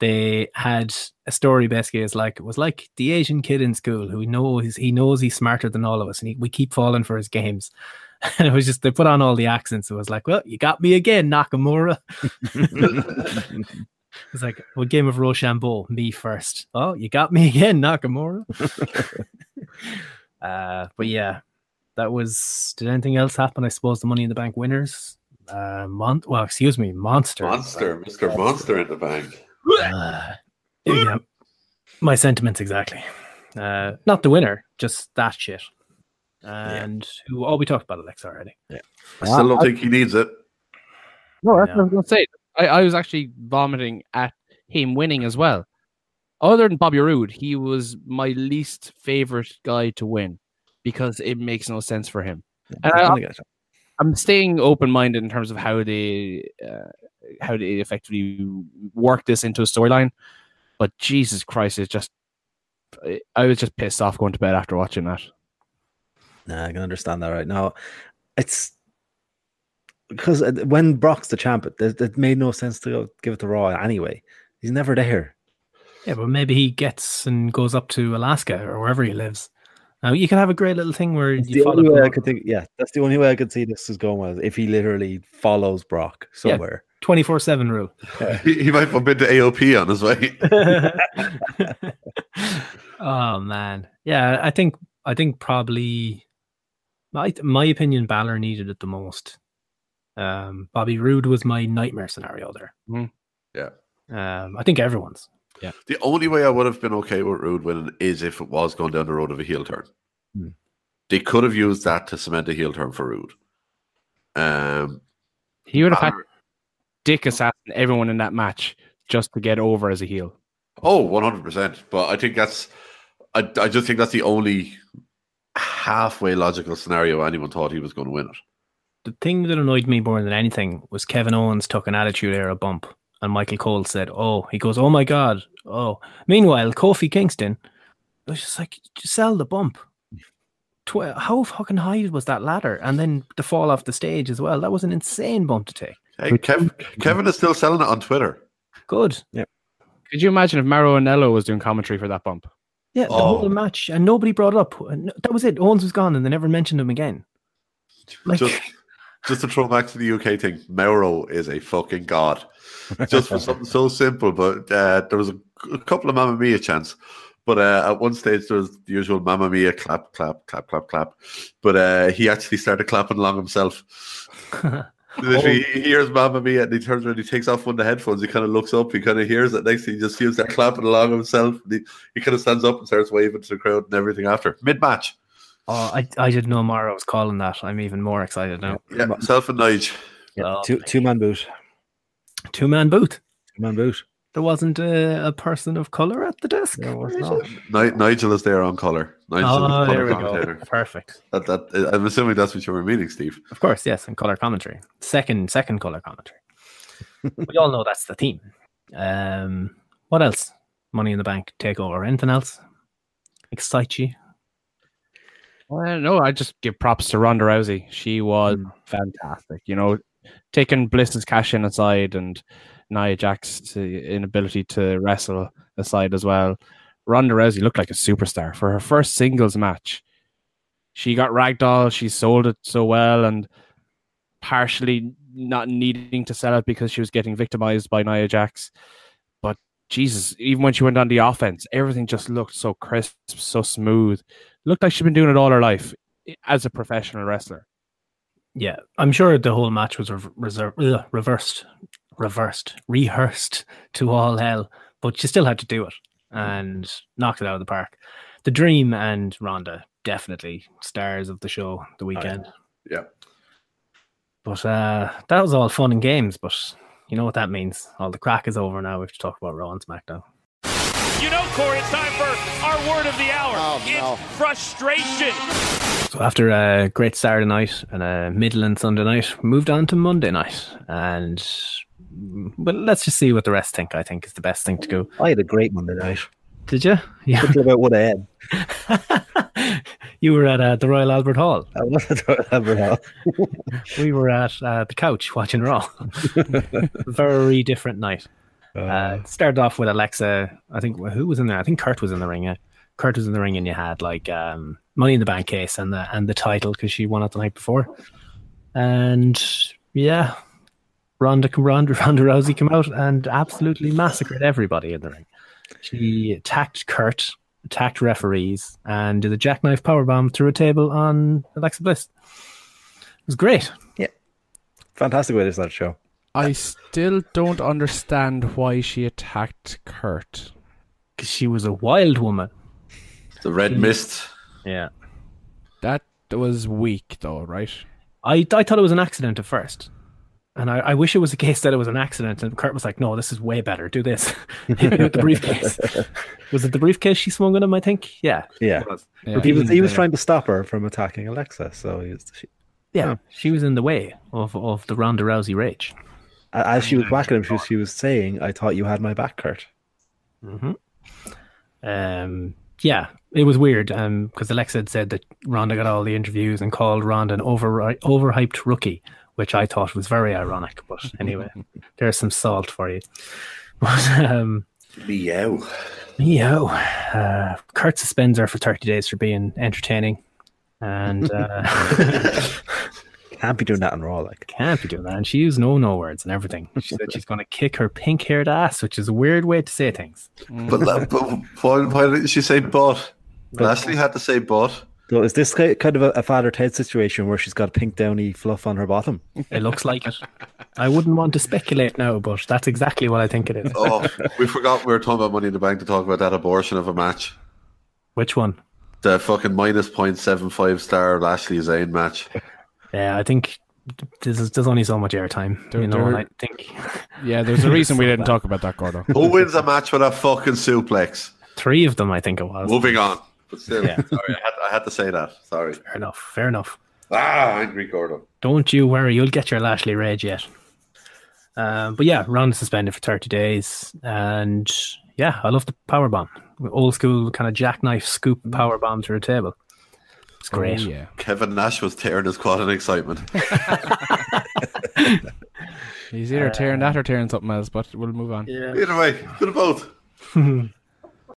G: they had a story basically is like it was like the Asian kid in school who knows he knows he's smarter than all of us and he, we keep falling for his games. And it was just they put on all the accents. It was like, well, you got me again, Nakamura. It's like, what game of Rochambeau? Me first. Oh, you got me again, Nakamura. uh, but yeah, that was. Did anything else happen? I suppose the Money in the Bank winners. Uh, Mon- well, excuse me, Monster.
H: monster, Mister Monster in the bank.
G: Uh, yeah, my sentiments exactly. Uh, not the winner, just that shit. And who? Oh, we talked about Alex already.
H: Yeah, I still don't think he needs it.
J: No, that's
G: Yeah.
J: what I was going to say. I, I was actually vomiting at him winning as well. Other than Bobby Roode, he was my least favorite guy to win because it makes no sense for him. And I, I'm staying open minded in terms of how they uh, how they effectively work this into a storyline. But Jesus Christ, it's just I- I was just pissed off going to bed after watching that.
I: Nah, I can understand that right now. It's because uh, when Brock's the champ, it, it made no sense to go give it to Raw anyway. He's never there.
G: Yeah, but maybe he gets and goes up to Alaska or wherever he lives. Now you can have a great little thing where
I: It's
G: you
I: the
G: follow
I: only way I could think. Yeah, that's the only way I could see this is going was if he literally follows Brock somewhere.
G: twenty four seven rule.
H: He, he might bump into AOP on his way.
G: oh man, yeah. I think I think probably my my opinion. Balor needed it the most. Um, Bobby Roode was my nightmare scenario there.
H: Yeah.
G: Um, I think everyone's. Yeah.
H: The only way I would have been okay with Roode winning is if it was going down the road of a heel turn.
I: Hmm.
H: They could have used that to cement a heel turn for Roode. Um,
J: He would have had dick assassin everyone in that match just to get over as a heel.
H: oh, 100%. But I think that's, I, I just think that's the only halfway logical scenario anyone thought he was going to win it.
G: The thing that annoyed me more than anything was Kevin Owens took an Attitude Era bump, and Michael Cole said, "Oh," he goes, "Oh my god." Oh, meanwhile, Kofi Kingston was just like, "Just sell the bump." Tw- how fucking high was that ladder? And then the fall off the stage as well. That was an insane bump to take.
H: Hey, Kev, Kevin is still selling it on Twitter.
G: Good. Yeah.
J: Could you imagine if Mauro Ranallo was doing commentary for that bump?
G: Yeah, the
H: Oh.
G: whole match, and nobody brought it up. That was it. Owens was gone, and they never mentioned him again. Like,
H: Just, just to throw back to the UK thing, Mauro is a fucking god. Just for something so simple, but uh, there was a, a couple of Mamma Mia chants. But uh, at one stage, there was the usual Mamma Mia clap, clap, clap, clap, clap. But uh, he actually started clapping along himself. Literally, oh. he hears Mamma Mia and he turns around, he takes off one of the headphones, he kind of looks up, he kind of hears it. Next thing, he just hears that clapping along himself. And he, he kind of stands up and starts waving to the crowd and everything after. Mid match.
G: oh, I, I didn't know Mauro was calling that. I'm even more excited now.
H: Yeah, myself and Nige.
I: Yeah,
G: Oh,
I: two two man boot.
G: Two man booth.
I: Two man boot.
G: There wasn't a, a person of color at the desk.
I: There was
G: Is
I: not.
G: it?
H: Nigel is there on color. Nigel
G: Oh,
H: the
G: there we
H: colour
G: go. Perfect.
H: That, that, I'm assuming that's what you were meaning, Steve.
G: Of course, yes, and color commentary. Second, second color commentary. we all know that's the theme. Um, what else? Money in the Bank takeover. Anything else? Excite you?
J: Well, no, I just give props to Ronda Rousey. She was fantastic. You know, taking Bliss's cash in aside and Nia Jax's uh, inability to wrestle aside as well. Ronda Rousey looked like a superstar for her first singles match. She got ragdoll. She sold it so well, and partially not needing to sell it because she was getting victimized by Nia Jax. But Jesus, even when she went on the offense, everything just looked so crisp, so smooth. Looked like she'd been doing it all her life as a professional wrestler.
G: Yeah, I'm sure the whole match was rev- reserved, ugh, reversed, reversed, rehearsed to all hell, but she still had to do it and knocked it out of the park. The Dream and Ronda definitely stars of the show the weekend.
H: Yeah.
G: But uh, that was all fun and games. But you know what that means? All the crack is over now. We have to talk about Raw and SmackDown.
A: You know, Corey, it's time for our word of the hour. it's frustration.
G: So after a great Saturday night and a middling Sunday night, we moved on to Monday night, and but let's just see what the rest think. I think is the best thing to go.
I: I had a great Monday night.
G: Did you? Yeah,
I: Thinking about what I had.
G: you were at uh, the Royal Albert Hall.
I: I was at the Albert Hall.
G: We were at uh, the couch watching Raw. Very different night. Uh, it started off with Alexa. I think who was in there? I think Kurt was in the ring. Yeah. Kurt was in the ring, and you had like um, Money in the Bank case and the and the title because she won it the night before. And yeah, Ronda, Ronda Ronda Rousey came out and absolutely massacred everybody in the ring. She attacked Kurt, attacked referees, and did a jackknife powerbomb through a table on Alexa Bliss. It was great. Yeah.
I: Fantastic way to start a show.
J: I still don't understand why she attacked Kurt.
G: because she was a wild woman.
H: The red mist.
G: Yeah.
J: That was weak, though, right?
G: I I thought it was an accident at first. And I, I wish it was a case that it was an accident. And Kurt was like, no, this is way better. Do this. Hit me with the briefcase. was it the briefcase she swung at him, I think? Yeah.
I: Yeah.
G: It was.
J: Yeah.
I: He was he was trying to stop her from attacking Alexa, so he was, she,
G: Yeah. She was in the way of, of the Ronda Rousey rage.
I: as she was whacking him, she was, she was saying, "I thought you had my back, Kurt." Hmm.
G: Um, yeah, it was weird because Alexa had said that Ronda got all the interviews and called Ronda an over, overhyped rookie, which I thought was very ironic. But anyway, there's some salt for you. But um,
H: Meow.
G: Meow. Uh, Kurt suspends her for 30 days for being entertaining. And uh,
I: can't be doing that in Raw. Like,
G: can't be doing that. And she used no no words and everything. She said she's going to kick her pink haired ass, which is a weird way to say things.
H: But, that, but why, why didn't she say but? Lashley had to say but.
I: So is this kind of a, a father Ted situation where she's got a pink downy fluff on her bottom?
G: It looks like it. I wouldn't want to speculate now, but that's exactly what I think it is.
H: Oh, we forgot we were talking about Money in the Bank to talk about that abortion of a match.
G: Which one?
H: The fucking minus 0.75 star Lashley Zayn match.
G: Yeah, I think there's, there's only so much airtime.
J: There-
G: you know,
J: there-
G: I think
J: Yeah, there's a reason we didn't talk about that, Gordo.
H: Who wins a match with a fucking suplex?
G: three of them, I think it was.
H: Moving on. But still,
G: Yeah.
H: sorry, I had, I had to say that. Sorry.
G: Fair enough. Fair enough.
H: Ah, angry Gordon.
G: Don't you worry, you'll get your Lashley rage yet. Um, but yeah, Ron is suspended for 30 days. And yeah, I love the power bomb. Old school kind of jackknife scoop power bomb through a table. It's great.
J: Oh, yeah.
H: Kevin Nash was tearing his quad in excitement.
J: He's either tearing that or tearing something else, but we'll move on. Yeah.
H: Either way, good of both.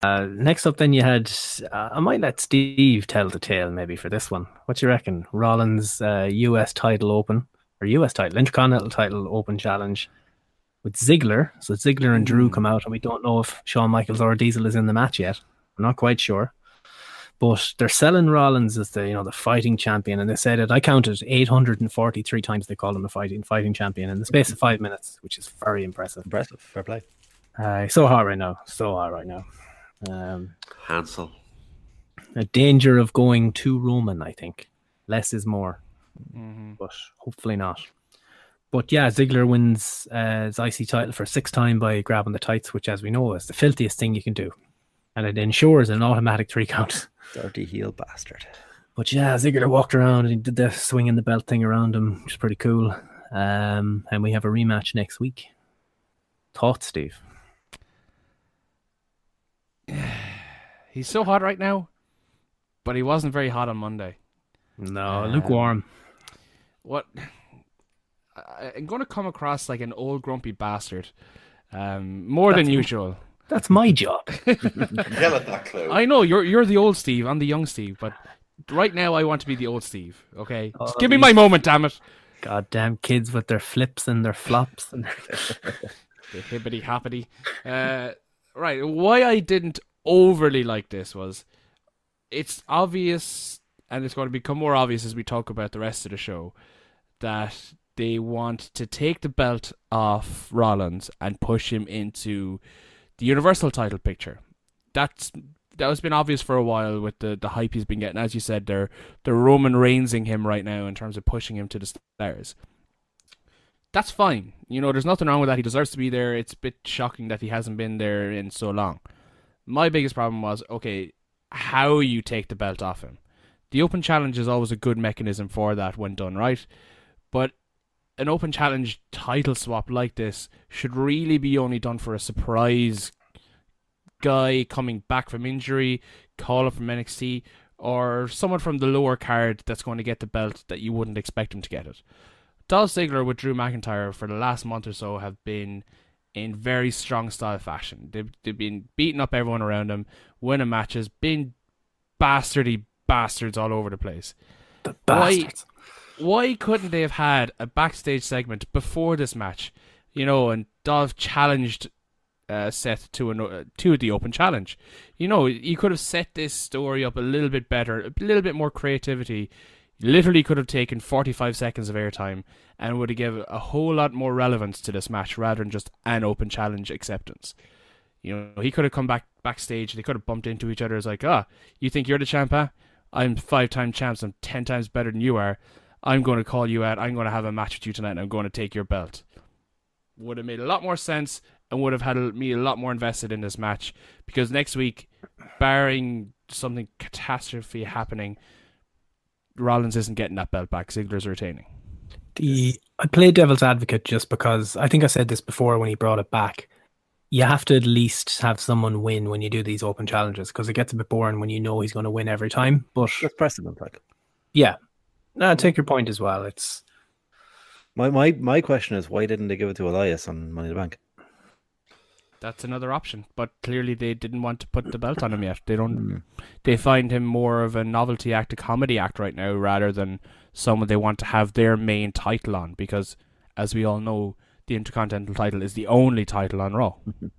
G: Uh, next up, then you had. Uh, I might let Steve tell the tale maybe for this one. What do you reckon? Rollins' uh, U.S. title open or U.S. title, Intercontinental title open challenge with Ziggler. So Ziggler and Drew come out, and we don't know if Shawn Michaels or Diesel is in the match yet. I'm not quite sure, but they're selling Rollins as the you know the fighting champion, and they said it. I counted 843 times they called him the fighting fighting champion in the space of five minutes, which is very impressive.
I: Impressive. Fair play.
G: Uh, so hot right now. So hot right now. Um,
H: Hansel.
G: a danger of going too Roman, I think. Less is more, but hopefully not. But yeah, Ziggler wins uh, his IC title for sixth time by grabbing the tights, which, as we know, is the filthiest thing you can do, and it ensures an automatic three count.
I: Dirty heel bastard.
G: But yeah, Ziggler walked around and he did the swinging the belt thing around him, which is pretty cool. Um, and we have a rematch next week. Thoughts, Steve?
J: He's so hot right now, but he wasn't very hot on Monday.
G: No, lukewarm.
J: What? I- I'm going to come across like an old grumpy bastard, um, more than
G: That's-
J: usual.
G: That's my job.
H: Yell at that clown.
J: I know you're you're the old Steve. I'm the young Steve, but right now I want to be the old Steve. Okay,
G: Oh,
J: Just give me my moment, damn it.
G: Goddamn kids with their flips and their flops. And
J: the hippity hoppity. Uh, right. Why I didn't overly like this was it's obvious, and it's going to become more obvious as we talk about the rest of the show, that they want to take the belt off Rollins and push him into the Universal title picture. That's that has been obvious for a while with the, the hype he's been getting. As you said, they're they're Roman Reignsing him right now in terms of pushing him to the stars that's fine. You know, there's nothing wrong with that. He deserves to be there. It's a bit shocking that he hasn't been there in so long. My biggest problem was okay, how you take the belt off him. The open challenge is always a good mechanism for that when done right, but an open challenge title swap like this should really be only done for a surprise guy coming back from injury, call up from NXT, or someone from the lower card that's going to get the belt that you wouldn't expect him to get it. Dolph Ziggler with Drew McIntyre for the last month or so have been in very strong style fashion. They've, they've been beating up everyone around them, winning matches, being bastardy bastards all over the place.
G: the
J: Why-
G: bastards.
J: Why couldn't they have had a backstage segment before this match? You know, and Dolph challenged uh, Seth to an, uh, to the open challenge. You know, you could have set this story up a little bit better, a little bit more creativity. Literally could have taken 45 seconds of airtime and would have given a whole lot more relevance to this match rather than just an open challenge acceptance. You know, he could have come back backstage. They could have bumped into each other. It's like, ah, you think you're the champ? I'm five time champs. I'm ten times better than you are. I'm going to call you out. I'm going to have a match with you tonight. and I'm going to take your belt. Would have made a lot more sense and would have had me a lot more invested in this match because next week, barring something catastrophe happening, Rollins isn't getting that belt back. Ziggler's retaining.
G: the I play devil's advocate just because I think I said this before when he brought it back. You have to at least have someone win when you do these open challenges because it gets a bit boring when you know he's going to win every time. But
I: That's precedent. Like
G: yeah, no, I take your point as well. It's
I: my my my question is, why didn't they give it to Elias on Money in the Bank?
J: That's another option. But clearly, they didn't want to put the belt on him yet. They don't. Mm. They find him more of a novelty act, a comedy act right now, rather than someone they want to have their main title on. Because, as we all know, the Intercontinental title is the only title on Raw.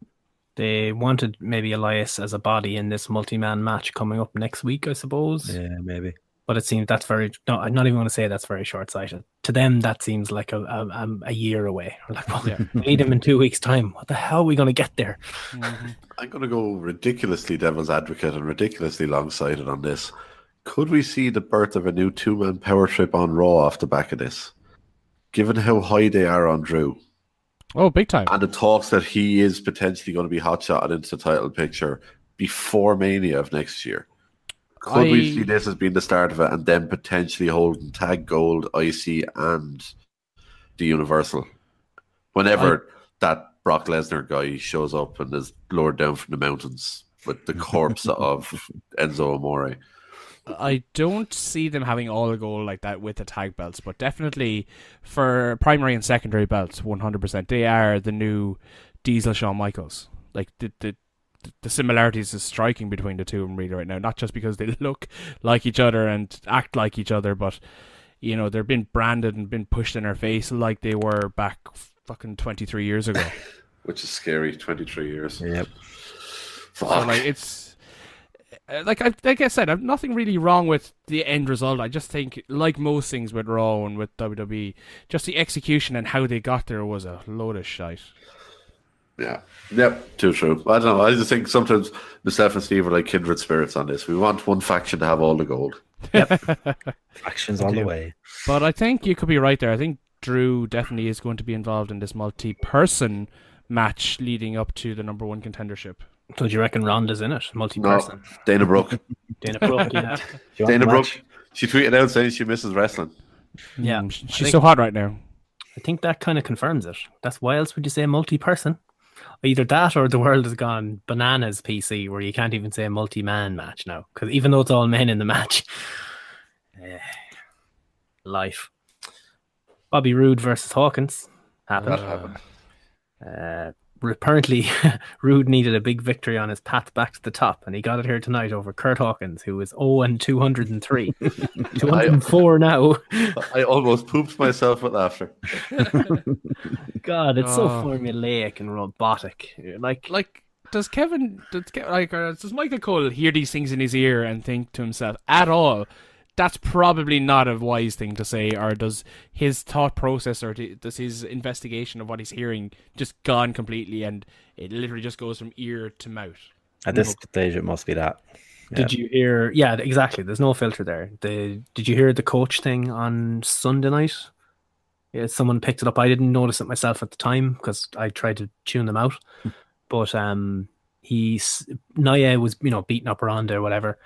G: They wanted maybe Elias as a body in this multi-man match coming up next week, I suppose.
I: Yeah, maybe.
G: But it seems that's very no. I'm not even going to say that's very short-sighted. To them, that seems like a a, um, a year away. Like, well,
J: Yeah.
G: we need him in two weeks' time. What the hell are we going to get there? Mm-hmm.
H: I'm going to go ridiculously devil's advocate and ridiculously long sighted on this. Could we see the birth of a new two man power trip on Raw off the back of this? Given how high they are on Drew
J: Oh, big time!
H: and the talks that he is potentially going to be hotshotted into the title picture before Mania of next year. Could we see this as being the start of it and then potentially holding tag gold, IC, and the Universal? Whenever that Brock Lesnar guy shows up and is lowered down from the mountains with the corpse of Enzo Amore.
J: I don't see them having all a goal like that with the tag belts, but definitely for primary and secondary belts, 100%. They are the new Diesel Shawn Michaels. Like the the the similarities is striking between the two of them really right now. Not just because they look like each other and act like each other, but you know they're being branded and been pushed in our face like they were back fucking 23 years ago.
H: Which is scary, 23 years.
I: Yep.
J: So
H: Fuck.
J: like it's uh, like I like I said, I've nothing really wrong with the end result. I just think, like most things with Raw and with WWE, just the execution and how they got there was a load of shite.
H: Yeah. Yep. Too true. I don't know. I just think sometimes myself and Steve are like kindred spirits on this. We want one faction to have all the gold.
I: Factions on the way.
J: But I think you could be right there. I think Drew definitely is going to be involved in this multi-person match leading up to the number one contendership.
G: So do you reckon Ronda's in it? Multi-person.
H: No, Dana Brooke.
G: Dana Brooke, yeah.
I: Do you want
H: Dana Brooke. She tweeted out saying she misses wrestling.
G: Yeah.
J: Mm, she's
G: think-
J: so hot right now.
G: I think that kind of confirms it. That's why else would you say multi-person? Either that or the world has gone bananas PC, where you can't even say multi-man match now, because even though it's all men in the match, eh, life. Bobby Roode versus Hawkins happened.
H: That happened.
G: Uh, apparently, Roode needed a big victory on his path back to the top, and he got it here tonight over Kurt Hawkins, who is 0 and 203. 204 now.
H: I almost pooped myself with laughter.
G: God, it's so
J: Oh.
G: formulaic and robotic. Like,
J: Like, does Kevin, does Ke- like, does Michael Cole hear these things in his ear and think to himself at all? That's probably not a wise thing to say. Or does his thought process or does his investigation of what he's hearing just gone completely and it literally just goes from ear to mouth?
I: At this stage, it must be that.
G: Did you hear? Yeah, exactly. There's no filter there. The did you hear the coach thing on Sunday night? Yeah, someone picked it up. I didn't notice it myself at the time because I tried to tune them out. but um, he's Nia was you know beating up Ronda or whatever,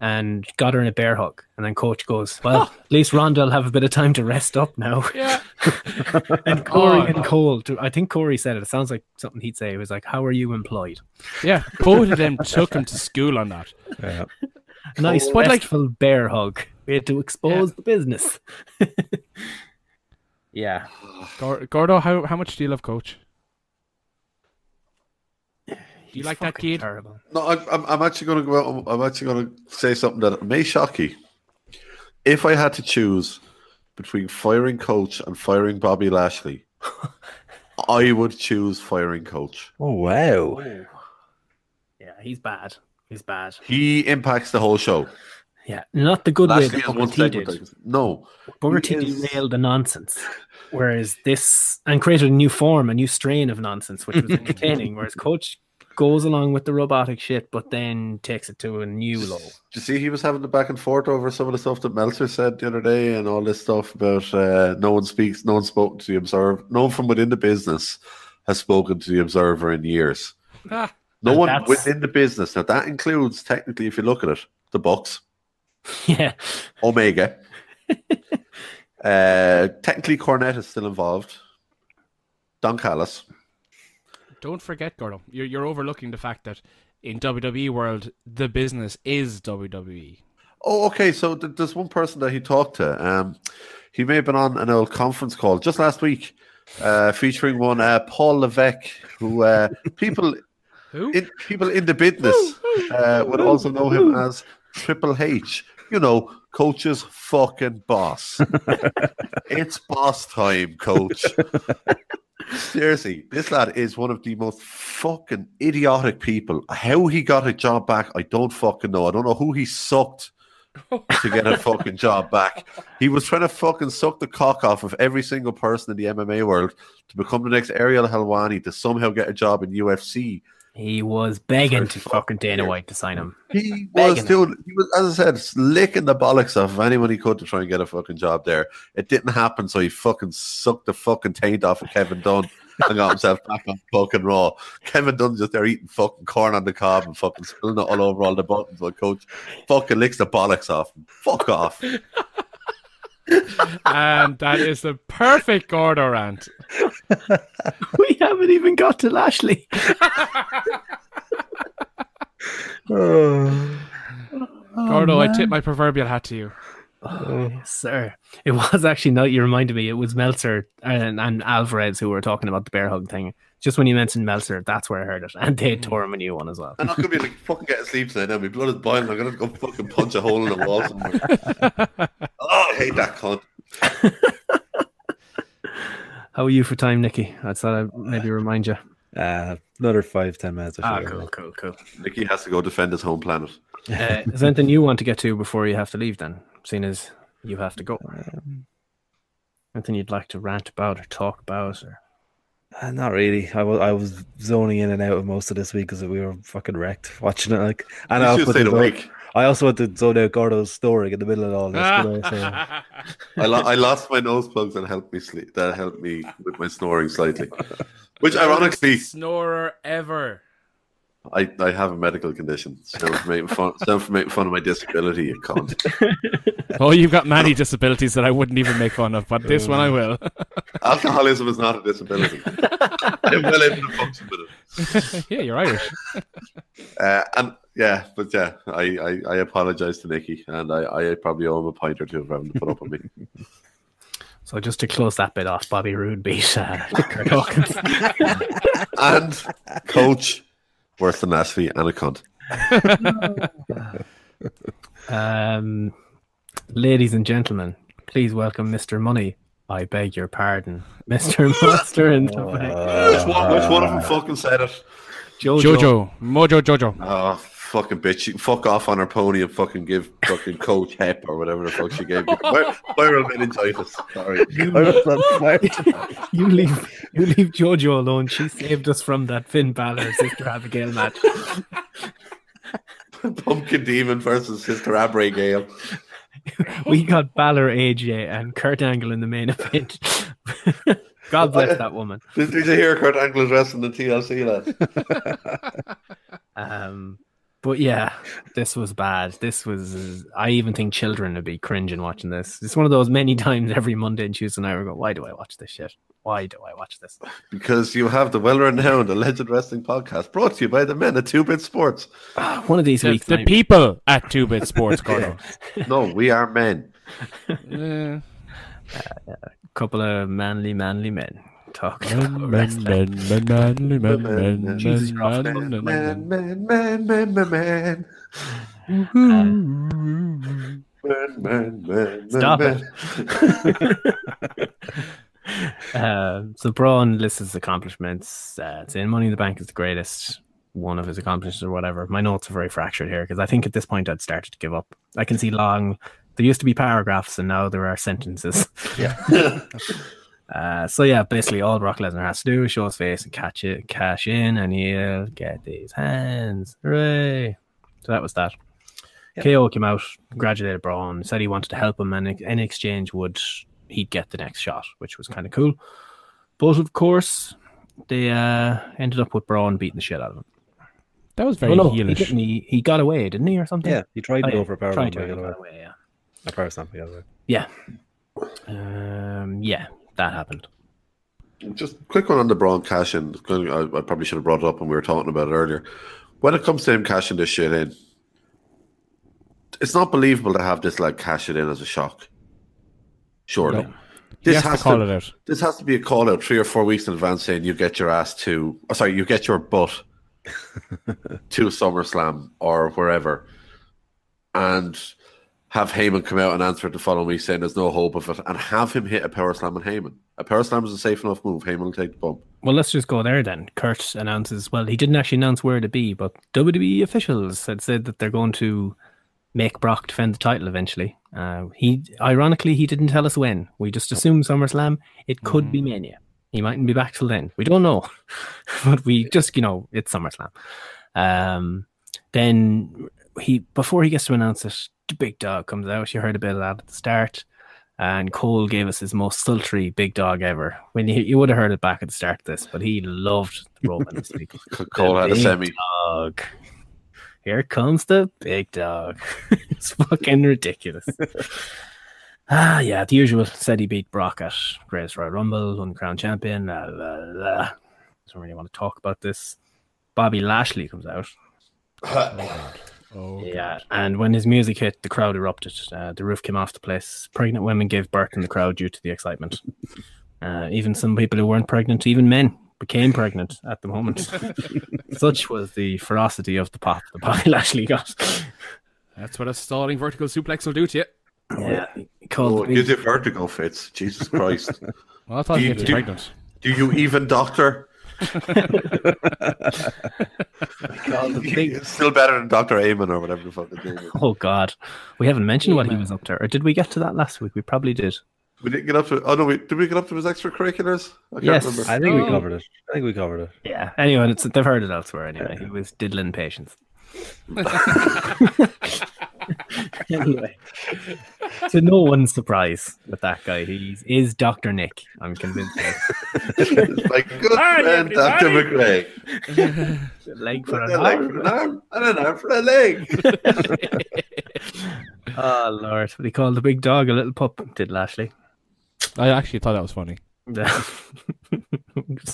G: and got her in a bear hug. And then coach goes, "Well, at least Ronda will have a bit of time to rest up now."
J: Yeah.
G: and Corey
J: Oh.
G: and Cole, I think Corey said it. It sounds like something he'd say. It was like, "How are you employed?"
J: Yeah, both of them took him to school on that.
I: Yeah.
G: Nice,
J: But, like-
G: restful bear hug. We had to expose the business. yeah.
J: Gor- Gordo, how how much do you love Coach? Do you like that kid?
G: Terrible.
H: No, I, I'm, I'm actually going to go out. I'm actually going to say something that may shock you. If I had to choose between firing coach and firing Bobby Lashley, I would choose firing coach.
I: Oh wow!
G: Yeah, he's bad. He's bad.
H: He impacts the whole show.
G: Yeah, not the good way
H: Lashley
G: that
H: has one
G: Booker T did.
H: like- No,
G: Booker
H: he
G: T
H: is-
G: derailed the nonsense, whereas this and created a new form, a new strain of nonsense, which was entertaining. whereas Coach goes along with the robotic shit, but then takes it to a new low.
H: Did you see he was having the back and forth over some of the stuff that Meltzer said the other day and all this stuff about uh, no one speaks, no one spoken to the observer, no one from within the business has spoken to the observer in years.
J: Ah,
H: No one
G: that's-
H: within the business. Now that includes technically, if you look at it, the Bucks,
G: Yeah,
H: Omega. uh, technically, Cornette is still involved. Don Callis.
J: Don't forget, Gordo. You're you're overlooking the fact that in WWE world, the business is WWE.
H: Oh, okay. So th- there's one person that he talked to. Um, he may have been on an old conference call just last week, uh, featuring one uh, Paul Levesque, who uh, people
A: Who?
H: in, people in the business uh, would also know him as Triple H. You know, coach's fucking boss. it's boss time, coach. Seriously, this lad is one of the most fucking idiotic people. How he got a job back, I don't fucking know. I don't know who he sucked to get a fucking job back. He was trying to fucking suck the cock off of every single person in the MMA world to become the next Ariel Helwani to somehow get a job in UFC.
G: He was begging to fucking Dana White to sign him.
H: He was
G: Begging
H: doing, he was, as I said, licking the bollocks off of anyone he could to try and get a fucking job there. It didn't happen, so he fucking sucked the fucking taint off of Kevin Dunn and got himself back on fucking Raw. Kevin Dunn's just there eating fucking corn on the cob and fucking spilling it all over all the buttons. But coach fucking licks the bollocks off. Fuck off.
A: and that is the perfect Gordo rant.
G: We haven't even got to Lashley. oh.
A: Gordo, I oh, tip my proverbial hat to you.
G: Oh, yes, sir. It was actually not. You reminded me. It was Meltzer and, and Alvarez who were talking about the bear hug thing. Just when you mentioned Meltzer, that's where I heard it, and they tore him a new one as well.
H: I'm not gonna be like fucking get asleep tonight. Now my blood is boiling. I'm gonna go fucking punch a hole in the wall somewhere. oh, I hate that cunt.
G: How are you for time, Nicky? I thought I'd maybe remind you.
I: Uh, another five, ten minutes. Or
G: Ah,
I: so.
G: cool, cool, cool.
H: Nicky has to go defend his home planet.
G: Uh, is there anything you want to get to before you have to leave? Then, seeing as you have to go, anything you'd like to rant about or talk about, or
I: Uh, not really. I was I was zoning in and out of most of this week because we were fucking wrecked watching it. Like, and
H: You
I: I
H: should
I: also,
H: stayed
I: did-
H: awake.
I: I also had to zone out Gordo's story in the middle of all this. you know,
H: I, lo- I lost my nose plugs and helped me sleep. That helped me with my snoring slightly. Which ironically,
A: Snorer ever.
H: I, I have a medical condition. Sound for making fun, sound for making fun of my disability, you cunt.
A: Oh, you've got many disabilities that I wouldn't even make fun of, but this one I will.
H: Alcoholism is not a disability. I'm well able to function with it.
A: yeah, you're Irish.
H: Uh, and yeah, but yeah, I, I, I apologize to Nicky, and I, I probably owe him a pint or two for having to put up with me.
G: so just to close that bit off, Bobby Roode beat uh, Kurt Hawkins.
H: and coach, worse than Ashby and a cunt.
G: Um, ladies and gentlemen, please welcome Mr. Money. I beg your pardon, Mr. Monster and the Bank.
H: Which one, which one of them fucking said it?
G: Jojo.
A: Jojo. Mojo Jojo.
H: Oh, fucking bitch. She fuck off on her pony and fucking give fucking coach hep or whatever the fuck she gave me. Vi- Viral meningitis. Sorry.
G: You leave, you leave Jojo alone. She saved us from that Finn Balor Sister Abigail match.
H: Pumpkin Demon versus Sister Abre Gale.
G: We got Balor, AJ, and Kurt Angle in the main event. God bless that woman.
H: Did, you hear Kurt Angle's wrestling the TLC, lad?
G: Um, but yeah, this was bad. This was. I even think children would be cringing watching this. It's one of those many times every Monday and Tuesday night we go, "Why do I watch this shit? Why do I watch this?"
H: Because you have the well-renowned Alleged Wrestling Podcast brought to you by the men at Two Bit Sports.
G: Ah, one of these
A: The,
G: weeks,
A: the
G: I'm-
A: people at Two Bit Sports, Gordo.
H: No, we are men.
A: Yeah.
G: Uh, couple of manly, manly men talking
A: Men,
G: about
A: men,
G: wrestling.
A: men, men, manly men, men, men,
G: Jesus, you're off
A: men,
G: there.
A: men, men,
H: Man, man, man, man, man, man. Man, man, man,
G: Stop
H: man,
G: it. Um, so Braun lists his accomplishments. Uh, saying Money in the Bank is the greatest one of his accomplishments or whatever. My notes are very fractured here because I think at this point I'd started to give up. I can see long. There used to be paragraphs and now there are sentences.
H: Yeah.
G: Uh, so yeah, basically all Brock Lesnar has to do is show his face and catch it, cash in, and he'll get these hands. Hooray! So that was that. KO came out, congratulated Braun, said he wanted to help him, and in exchange would he'd get the next shot, which was kind of cool. But of course, they uh, ended up with Braun beating the shit out of him.
A: That was very
G: Oh, no, he,
A: heelish.
G: he he got away, didn't he, or something?
I: Yeah, he tried to
G: Oh,
I: go
G: yeah,
I: for a power
G: tried to
I: but he got
G: away, yeah.
I: A power stamp, yeah.
G: Yeah. Um, yeah, that happened.
H: Just a quick one on the Braun cash in. I, I probably should have brought it up when we were talking about it earlier. When it comes to him cashing this shit in, it's not believable to have this like cash it in as a shock. Surely.
A: No.
J: He has to call it out.
H: This has to be a call out three or four weeks in advance saying you get your ass to, oh, sorry, you get your butt to SummerSlam or wherever, and have Heyman come out and answer it the following week saying there's no hope of it, and have him hit a power slam on Heyman. A power slam is a safe enough move. Heyman will take the bump.
G: Well, let's just go there then. Kurt announces, well, he didn't actually announce where to be, but WWE officials had said that they're going to make Brock defend the title eventually. Uh, he, ironically, he didn't tell us when. We just assumed SummerSlam. It could
J: Mm.
G: be Mania. He mightn't be back till then. We don't know, but we just, you know, it's SummerSlam. Um, then he, before he gets to announce it, the big dog comes out. You heard a bit of that at the start. And Cole gave us his most sultry big dog ever. When you, you would have heard it back at the start of this, but he loved the Roman this week.
H: Cole
G: The
H: had a semi.
G: Dog. Here comes the big dog. it's fucking ridiculous. ah, yeah, the usual. Said he beat Brock at Greatest Royal Rumble, won crown champion. Blah, blah, blah. Don't really want to talk about this. Bobby Lashley comes out.
J: Oh,
G: Yeah, and when his music hit, the crowd erupted. Uh, the roof came off the place. Pregnant women gave birth in the crowd due to the excitement. Uh, even some people who weren't pregnant, even men, became pregnant at the moment. Such was the ferocity of the pop that Bobby Lashley got.
J: That's what a stalling vertical suplex will do to you.
G: Yeah, he called
H: Oh,
G: the
H: it
G: big-
H: gives you vertigo fits. Jesus Christ.
J: Well, I thought
H: Do
J: he
H: you-
J: gets
H: do-
J: pregnant.
H: Do you even doctor?
G: Called the big-
H: still better than Dr. Amon or whatever the fuck his name is.
G: Oh God, we haven't mentioned what he was up to, or did we get to that last week? We probably did.
H: We didn't get up to. Oh no, we, did we get up to his extracurriculars? I can't
G: Yes.
H: remember.
I: I think we
G: Oh.
I: covered it. I think we covered it.
G: Yeah. Anyway, it's, they've heard it elsewhere. Anyway, he was diddling patients. anyway, to no one's surprise with that guy, he is Doctor Nick. I'm convinced.
H: like good
A: Hi,
H: friend, Dr. McRae.
G: leg for an
H: a leg
G: arm.
H: for an arm and an arm for a leg.
G: Oh Lord, what he called the big dog a little pup. Did Lashley?
J: I actually thought that was funny.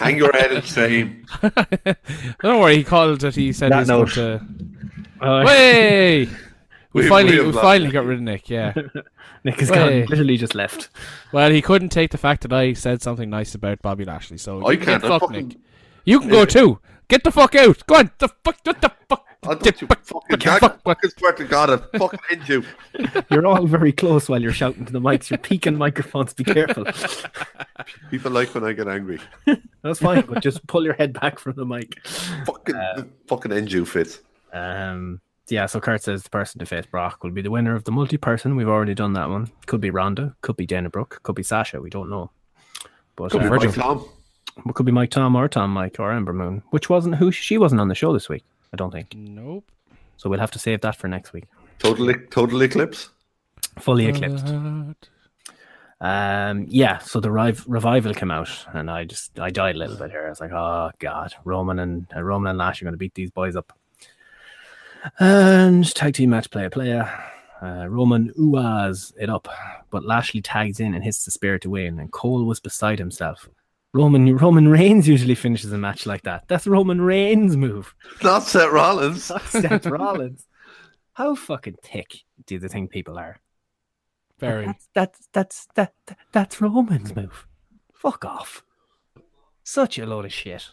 H: Hang your head in shame.
J: Don't worry, he called it. He said
I: That
J: he's going to. Way! We,
H: We-
J: finally,
H: we
J: we, finally got rid of Nick. Yeah.
G: Nick has
J: Hey.
G: gone. Literally just left.
J: Well, he couldn't take the fact that I said something nice about Bobby Lashley. So
H: I
J: you can
H: can't.
J: get
H: I fucking-
J: Nick. You can go too. Get the fuck out. Go on. The fuck. What the fuck?
H: I thought
J: Get
H: you
J: fuck-
H: fucking
J: fuck-
H: gag.
J: fuck-
H: Fucking swear to God, I fucking end you.
G: You're all very close while you're shouting to the mics. You're peeking microphones. Be careful.
H: People like when I get angry.
G: That's fine, but just pull your head back from the mic.
H: Fucking, fucking end you, Fitz.
G: Um, yeah, so Kurt says the person to face Brock will be the winner of the multi-person. We've already done that one. Could be Ronda, could be Dana Brooke, could be Sasha. We don't know. But
H: Could be
G: uh,
H: Mike Tom.
G: could be Mike Tom or Tom Mike or Ember Moon, which wasn't who she wasn't on the show this week. I don't think.
J: Nope.
G: So we'll have to save that for next week.
H: Total, total eclipse.
G: Fully eclipsed. Um, yeah, so the riv- revival came out, and I just I died a little bit here. I was like, oh god, Roman and uh, Roman and Lash are going to beat these boys up. And tag team match player player. Uh, Roman oohs it up, but Lashley tags in and hits the spear to win, and Cole was beside himself. Roman Roman Reigns usually finishes a match like that. That's Roman Reigns' move.
H: Not Seth Rollins.
G: Not Seth Rollins. How fucking thick do you think people are?
J: very.
G: That's that's that's that, that that's Roman's move. Fuck off. Such a load of shit.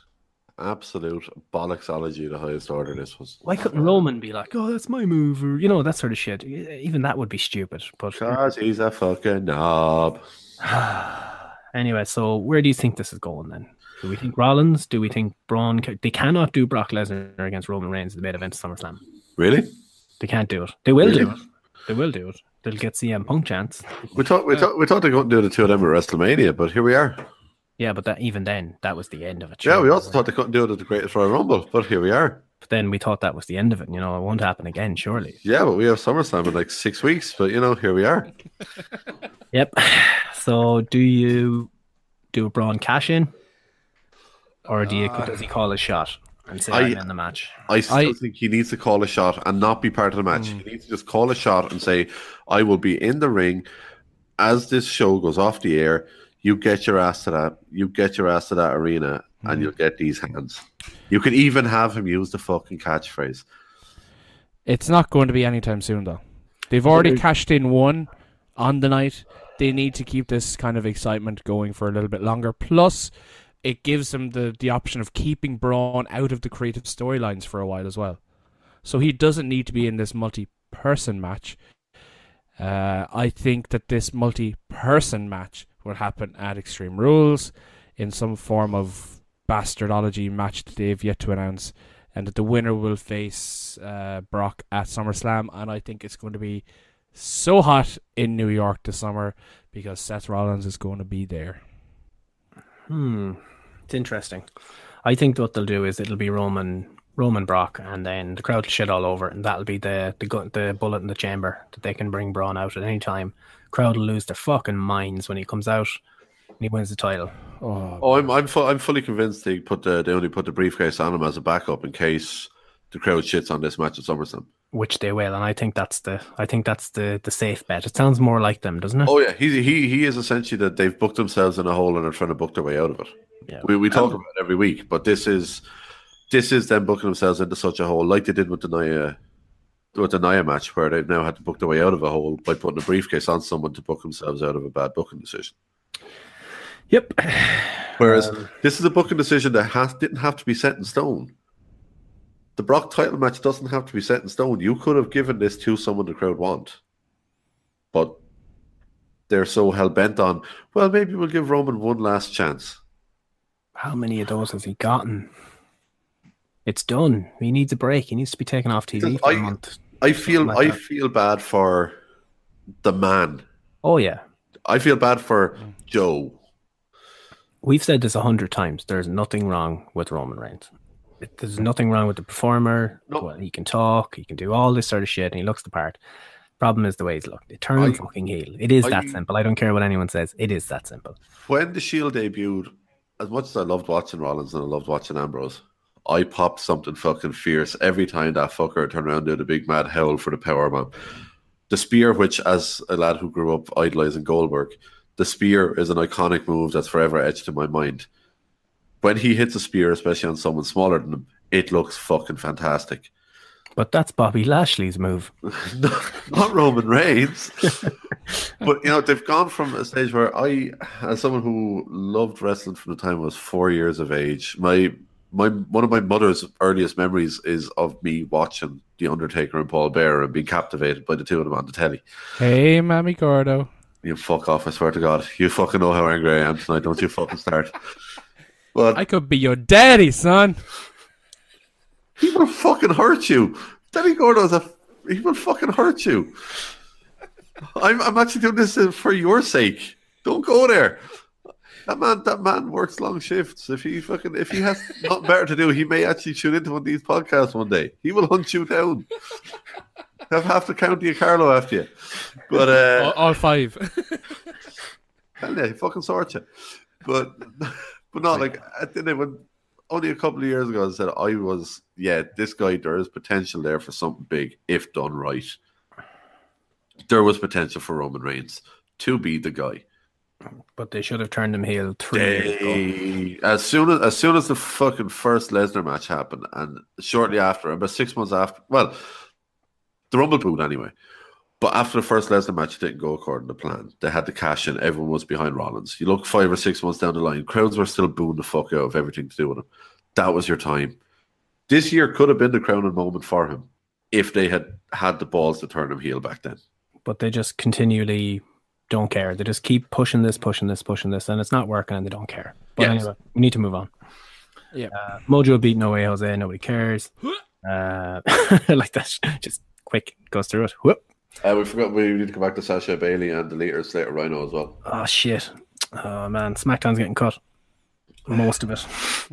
H: Absolute bollocksology, the highest order this was.
G: Why couldn't Roman be like, oh, that's my move, or you know, that sort of shit? Even that would be stupid. But
H: Because he's a fucking knob.
G: anyway, so where do you think this is going then? Do we think Rollins? Do we think Braun? They cannot do Brock Lesnar against Roman Reigns in the main event of SummerSlam.
H: Really?
G: They can't do it. They will do it. They will do it. They'll get CM Punk chance.
H: We thought we thought we thought they to do the two of them at WrestleMania, but here we are.
G: Yeah, but that even then, that was the end of it.
H: Yeah, we also thought they couldn't do it at the Greatest Royal Rumble, but here we are.
G: But then we thought that was the end of it. You know, it won't happen again, surely.
H: Yeah, but we have SummerSlam in like six weeks, but you know, here we are.
G: Yep. So do you do a Braun cash in? Or do you uh, does he call a shot and say
H: I-
G: I'm in the match?
H: I still
J: I-
H: think he needs to call a shot and not be part of the match. Hmm. He needs to just call a shot and say, I will be in the ring as this show goes off the air. You get your ass to that. You get your ass to that arena and you'll get these hands. You could even have him use the fucking catchphrase.
J: It's not going to be anytime soon, though. They've already cashed in one on the night, they need to keep this kind of excitement going for a little bit longer. Plus, it gives them the the option of keeping Braun out of the creative storylines for a while as well. So he doesn't need to be in this multi-person match. Uh, I think that this multi-person match will happen at Extreme Rules in some form of bastardology match that they've yet to announce, and that the winner will face uh, Brock at SummerSlam. And I think it's going to be so hot in New York this summer because Seth Rollins is going to be there.
G: Hmm, it's interesting. I think what they'll do is it'll be Roman Roman Brock, and then the crowd will shit all over, and that'll be the the the bullet in the chamber that they can bring Braun out at any time. Crowd will lose their fucking minds when he comes out and he wins the title.
J: Oh,
H: Oh, I'm I'm, fu- I'm fully convinced they put the they only put the briefcase on him as a backup in case the crowd shits on this match at SummerSlam.
G: which they will, and I think that's the I think that's the the safe bet. It sounds more like them, doesn't it?
H: Oh yeah, he he he is essentially that they've booked themselves in a hole and are trying to book their way out of it.
G: Yeah.
H: We we talk about it every week, but this is this is them booking themselves into such a hole, like they did with the Nia with the Nia match, where they've now had to book their way out of a hole by putting a briefcase on someone to book themselves out of a bad booking decision.
G: Yep.
H: Whereas um, this is a booking decision that has didn't have to be set in stone. The Brock title match doesn't have to be set in stone. You could have given this to someone the crowd want, but they're so hell bent on. Well, maybe we'll give Roman one last chance.
G: How many of those has he gotten? It's done. He needs a break. He needs to be taken off TV for a month.
H: I feel
G: like
H: I
G: that.
H: feel bad for the man.
G: Oh yeah,
H: I feel bad for Joe.
G: we've said this a hundred times. There's nothing wrong with Roman Reigns. There's nothing wrong with the performer. Well, he can talk. He can do all this sort of shit, and he looks the part. Problem is the way he's looked. They turn him
H: I-
G: fucking heel. It is that simple. I don't care what anyone says. It is that simple.
H: When the Shield debuted, as much as I loved watching Rollins and I loved watching Ambrose, I popped something fucking fierce every time that fucker turned around and did a big mad howl for the power. The spear, which as a lad who grew up idolizing Goldberg, the spear is an iconic move that's forever etched in my mind. When he hits a spear, especially on someone smaller than him, it looks fucking fantastic.
G: But that's Bobby Lashley's move.
H: not Roman Reigns. but you know, they've gone from a stage where I, as someone who loved wrestling from the time I was four years of age, my my one of my mother's earliest memories is of me watching The Undertaker and Paul Bearer and being captivated by the two of them on the telly.
J: hey, Mammy Gordo.
H: You fuck off, I swear to God. You fucking know how angry I am tonight, don't you fucking start. But
J: I could be your daddy, son.
H: he will fucking hurt you. Danny Gordo's a he will fucking hurt you. I'm I'm actually doing this for your sake. Don't go there. That man, that man works long shifts. If he fucking, if he has nothing better to do, he may actually tune into one of these podcasts one day. He will hunt you down. Have half the county of Carlow after you. But uh,
J: all, all five.
H: Hell yeah, he fucking sorts you. But but not like I think they when only a couple of years ago I said I was yeah, this guy there is potential there for something big if done right. There was potential for Roman Reigns to be the guy.
G: But they should have turned him heel three.
H: They, as soon as as soon as the fucking first Lesnar match happened, and shortly after, about six months after, well, the Rumble booed anyway. But after the first Lesnar match, it didn't go according to plan. They had to cash in. Everyone was behind Rollins. You look five or six months down the line, crowds were still booing the fuck out of everything to do with him. That was your time. This year could have been the crowning moment for him if they had had the balls to turn him heel back then.
G: But they just continually don't care. They just keep pushing this, pushing this, pushing this, and it's not working, and they don't care. But
H: Yes.
G: anyway, we need to move on.
J: Yeah.
G: Uh, Mojo beat No Way Jose. Nobody cares. Uh, like that. Just quick goes through it. Whoop.
H: Uh, we forgot we need to go back to Sasha Bayley and the later Slater Rhino as well.
G: Oh shit. Oh man, SmackDown's getting cut. Most of it.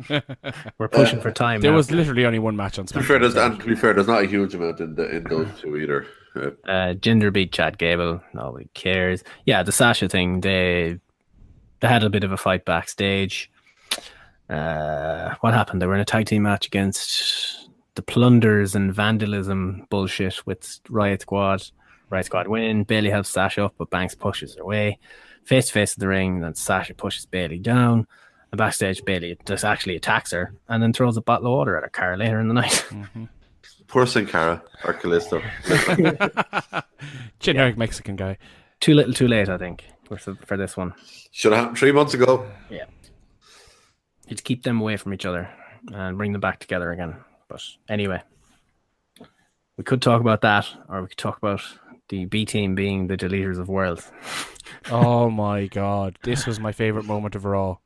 G: We're pushing for time.
J: There
G: now.
J: was literally only one match on
H: To be fair, there's,
J: SmackDown.
H: and to be fair, there's not a huge amount in the in those two either. Uh,
G: uh, beat Chad Gable. Nobody cares. Yeah, the Sasha thing. They they had a bit of a fight backstage. Uh, what happened? They were in a tag team match against the plunders and vandalism bullshit with Riott Squad. Riott Squad win. Bayley helps Sasha up, but Banks pushes her away. Face to face in the ring, then Sasha pushes Bayley down. And backstage, Bayley just actually attacks her and then throws a bottle of water at her car later in the night.
H: Poor Sin Cara or Callisto.
J: Generic Mexican guy.
G: too little, too late, I think. for, for this one.
H: Should have happened three months ago.
G: Yeah. You'd keep them away from each other and bring them back together again. But anyway, we could talk about that, or we could talk about the B team being the deleters of worlds.
J: oh my god, this was my favorite moment of Raw.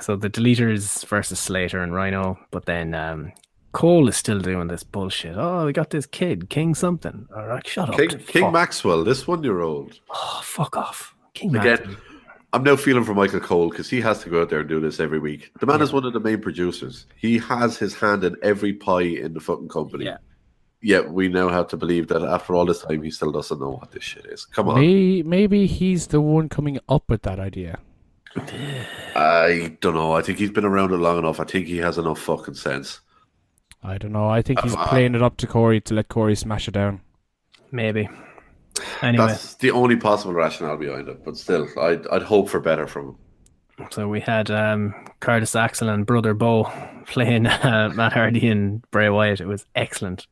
G: So the deleters versus Slater and Rhino, but then um, Cole is still doing this bullshit. Oh, we got this kid, King something. All right, shut
H: King,
G: up.
H: King
G: fuck.
H: Maxel, this one year old.
G: Oh, fuck off. King
H: Again,
G: Maxel.
H: I'm now feeling for Michael Cole because he has to go out there and do this every week. The man is one of the main producers. He has his hand in every pie in the fucking company.
G: Yeah.
H: Yet we now have to believe that after all this time, he still doesn't know what this shit is. Come on.
J: Maybe, maybe he's the one coming up with that idea.
H: I don't know. I think he's been around it long enough. I think he has enough fucking sense.
J: I don't know. I think he's
H: Uh,
J: playing it up to Corey to let Corey smash it down.
G: Maybe. Anyway,
H: That's the only possible rationale behind it. But still, I'd, I'd hope for better from him.
G: so we had um, Curtis Axel and Brother Bo playing uh, Matt Hardy and Bray Wyatt. It was excellent.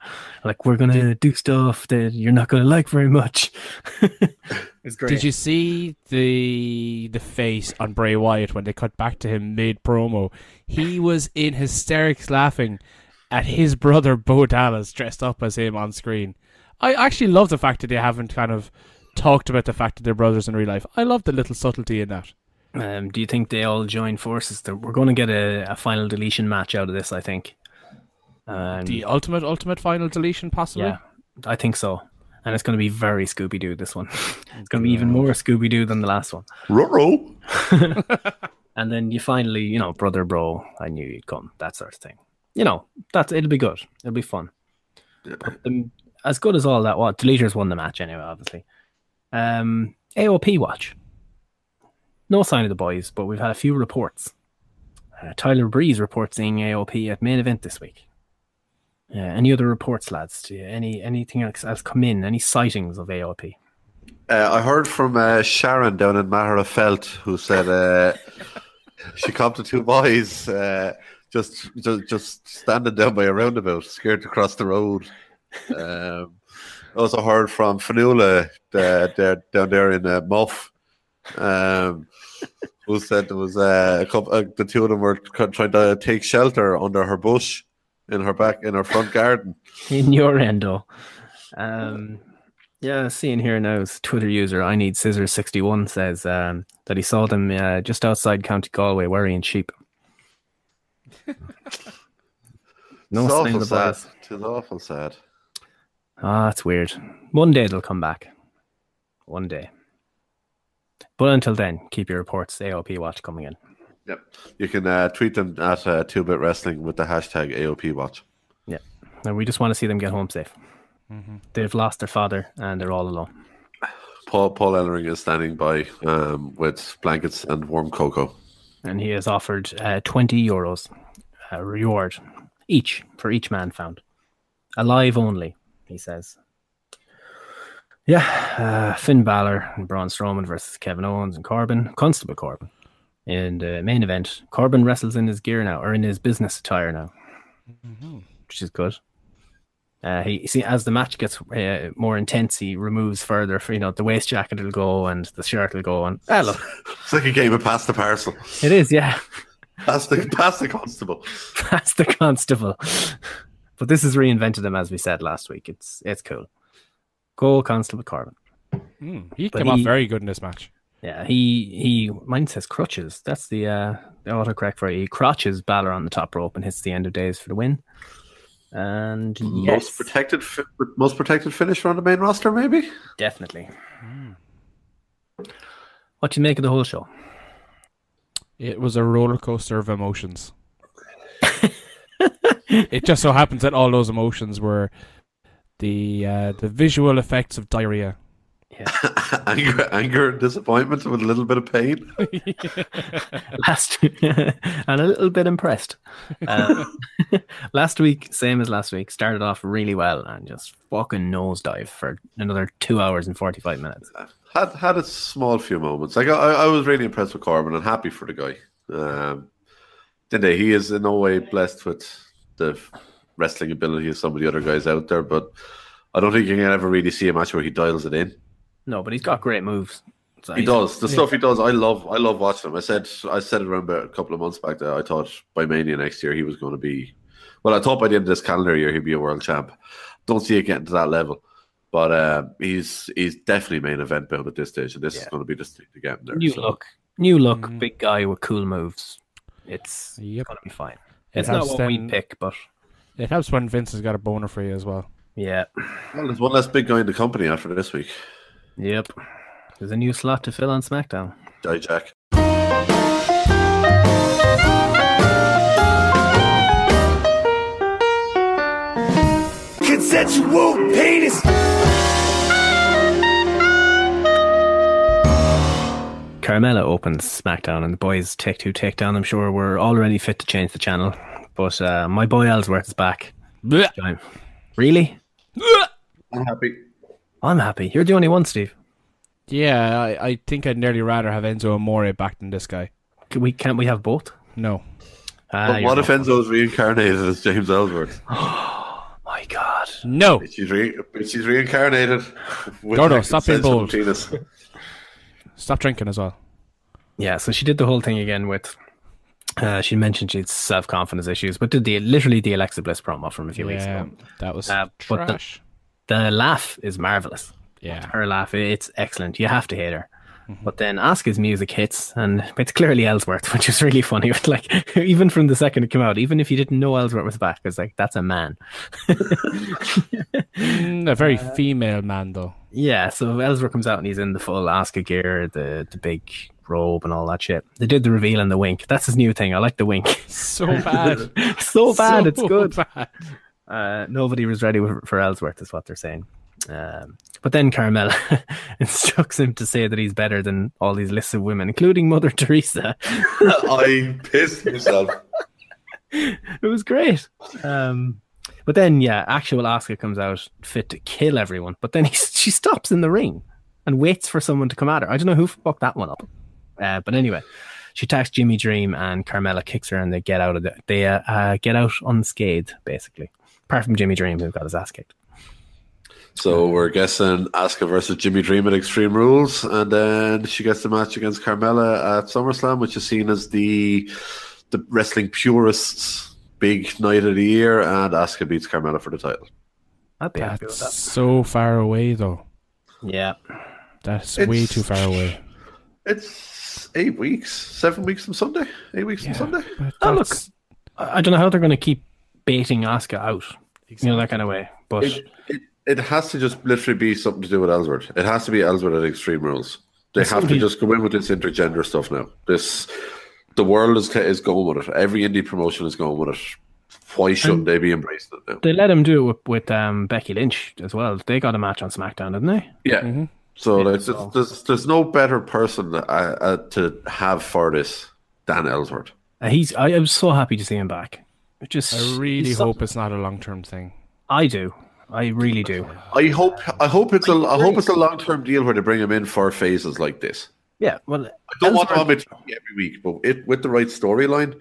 G: Like, we're going to do stuff that you're not going to like very much. it was great.
J: Did you see the the face on Bray Wyatt when they cut back to him mid promo? He was in hysterics laughing at his brother Bo Dallas dressed up as him on screen. I actually love the fact that they haven't kind of talked about the fact that they're brothers in real life. I love the little subtlety in that.
G: Um, do you think they all join forces? We're going to get a, a final deletion match out of this, I think. Um,
J: The ultimate ultimate final deletion possibly.
G: yeah, I think so. And it's going to be very Scooby Doo, this one. it's going to be even more Scooby Doo than the last one.
H: Ruh-roh.
G: And then you finally, you know, brother, bro, I knew you'd come, that sort of thing. You know, that's it'll be good. It'll be fun. As good as all that was, Deleters won the match anyway, obviously. Um, AOP watch. No sign of the boys, but we've had a few reports. Uh, Tyler Breeze reports seeing AOP at main event this week. Uh, any other reports, lads? You, any anything else, else come in? Any sightings of AOP?
H: Uh, I heard from uh, Sharon down in Magherafelt who said uh, she come to two boys uh, just, just just standing down by a roundabout, scared to cross the road. Um, also heard from Fanula uh, there, down there in uh, Muff, um, who said there was uh, a couple. Uh, the two of them were trying to take shelter under her bush in her back in her front garden.
G: in your endo. Um, yeah, seeing here now Twitter user I need scissors sixty one says um, that he saw them uh, just outside County Galway worrying sheep. No
H: it's
G: sign
H: awful
G: of the
H: sad.
G: boys.
H: It's awful sad.
G: Ah, that's weird. One day they'll come back. One day. But until then, keep your reports AOP watch coming in.
H: Yep. You can uh, tweet them at uh, Two Bit Wrestling with the hashtag AOP Watch.
G: Yeah. And we just want to see them get home safe. They've lost their father and they're all alone.
H: Paul Paul Ellering is standing by um, with blankets and warm cocoa.
G: and he has offered uh, 20 euros uh, reward each for each man found. Alive only, he says. Yeah, uh, Finn Balor and Braun Strowman versus Kevin Owens and Corbin, Constable Corbin. In the main event, Corbin wrestles in his gear now, or in his business attire now, which is good. Uh, he see as the match gets uh, more intense, he removes further. For, you know, the waist jacket will go and the shirt will go. And ah, look,
H: It's like a game of pass the parcel.
G: it is, yeah.
H: Pass the pass the constable.
G: That's the constable. But this has reinvented him, as we said last week. It's it's cool. Go Constable Corbin.
J: Hmm, he
G: But
J: came off very good in this match.
G: Yeah, he he. Mine says crutches. That's the uh the autocorrect for it. He crotches Balor on the top rope and hits the end of days for the win. And
H: Most
G: yes,
H: protected, fi- most protected finisher on the main roster, maybe.
G: definitely. What do you make of the whole show?
J: It was a roller coaster of emotions. it just so happens that all those emotions were the uh, the visual effects of diarrhea.
H: anger, anger, disappointment with a little bit of pain.
G: last and a little bit impressed. Uh, last week, same as last week, started off really well and just fucking nosedive for another two hours and forty five minutes.
H: Had had a small few moments. Like I, I was really impressed with Corbin and happy for the guy. Um, didn't they? He is in no way blessed with the wrestling ability of some of the other guys out there, but I don't think you can ever really see a match where he dials it in.
G: No, but he's got great moves. So
H: He does the
G: yeah.
H: stuff he does. I love. I love watching him. I said. I said it around about a couple of months back that I thought by Mania next year he was going to be. Well, I thought by the end of this calendar year he'd be a world champ. Don't see it getting to that level, but uh, he's he's definitely main event build at this stage, and this is going to be the thing to get him there.
G: New
H: so.
G: look, new look, big guy with cool moves. It's
J: Yep.
G: gonna be fine.
J: It
G: It's not
J: helps
G: what we pick, but
J: It helps when Vince has got a boner for you as well.
G: yeah,
H: Well, there's one less big guy in the company after this week.
G: yep. There's a new slot to fill on SmackDown.
H: Die Jack.
F: Consensual penis.
G: Carmella opens SmackDown, and the boys take two takedown. I'm sure we're already fit to change the channel, but uh, my boy Ellsworth is back. Join. Really?
H: I'm happy.
G: I'm happy. You're the only one, Steve.
J: Yeah, I, I think I'd nearly rather have Enzo Amore back than this guy.
G: Can we can't we have both?
J: No.
G: Ah,
H: But what if
G: wrong.
H: Enzo's reincarnated as James Ellsworth?
G: Oh my God.
J: No.
H: She's, re- she's reincarnated.
J: Gordo, stop being bold. Stop drinking as well.
G: Yeah, so she did the whole thing again with. Uh, she mentioned she had self confidence issues, but did the literally the Alexa Bliss promo from a few weeks ago.
J: that was
G: Uh, but the-
J: trash.
G: The laugh is marvelous.
J: Yeah.
G: Her laugh, it's excellent. You have to hate her.
J: Mm-hmm.
G: But then Asuka's music hits, and it's clearly Ellsworth, which is really funny. It's like even from the second it came out, even if you didn't know Ellsworth was back, it's like that's a man.
J: Mm, a very female man, though.
G: Yeah, so Ellsworth comes out and he's in the full Asuka gear, the the big robe and all that shit. They did the reveal and the wink. That's his new thing. I like the wink.
J: So bad.
G: so bad, it's good.
J: bad.
G: Uh, nobody was ready for, for Ellsworth, is what they're saying. Um, but then Carmella instructs him to say that he's better than all these lists of women, including Mother Teresa.
H: I pissed myself.
G: it was great. Um, but then, yeah, actual Asuka comes out fit to kill everyone. But then he, she stops in the ring and waits for someone to come at her. I don't know who fucked that one up. Uh, but anyway, she attacks Jimmy Dream and Carmella kicks her and they get out of the, they uh, uh, get out unscathed, basically. Apart from Jimmy Dream, who got his ass kicked.
H: So we're guessing Asuka versus Jimmy Dream at Extreme Rules, and then she gets the match against Carmella at SummerSlam, which is seen as the the wrestling purists' big night of the year, and Asuka beats Carmella for the title.
G: I'd be happy with
J: That's
G: that.
J: so far away, though.
G: Yeah.
J: That's
H: It's-
J: way too far away.
H: It's eight weeks, seven weeks from Sunday, eight weeks from Sunday.
G: Oh, look, I I don't know how they're going to keep baiting Asuka out, you know, that kind of way. But
H: It, it, it has to just literally be something to do with Ellsworth. It has to be Ellsworth at Extreme Rules. They
G: It's
H: have to
G: something-
H: just go in with this intergender stuff now. This the world is is going with it. Every indie promotion is going with it. Why shouldn't
G: And-
H: they be embracing it now?
G: they let him do it with, with um, Becky Lynch as well. They got a match on SmackDown, didn't they?
H: Yeah. So like,
G: so-
H: there's, there's there's no better person uh, uh, to have for this than Ellsworth.
G: Uh, he's. I, am so happy to see him back. It just.
J: I really
G: he's so-
J: hope it's not a long term thing.
G: I do. I really do.
H: I hope I hope it's a I hope it's a long term deal where they bring him in for phases like this.
G: Yeah. Well,
H: I don't want him TV every week, but it, with the right storyline,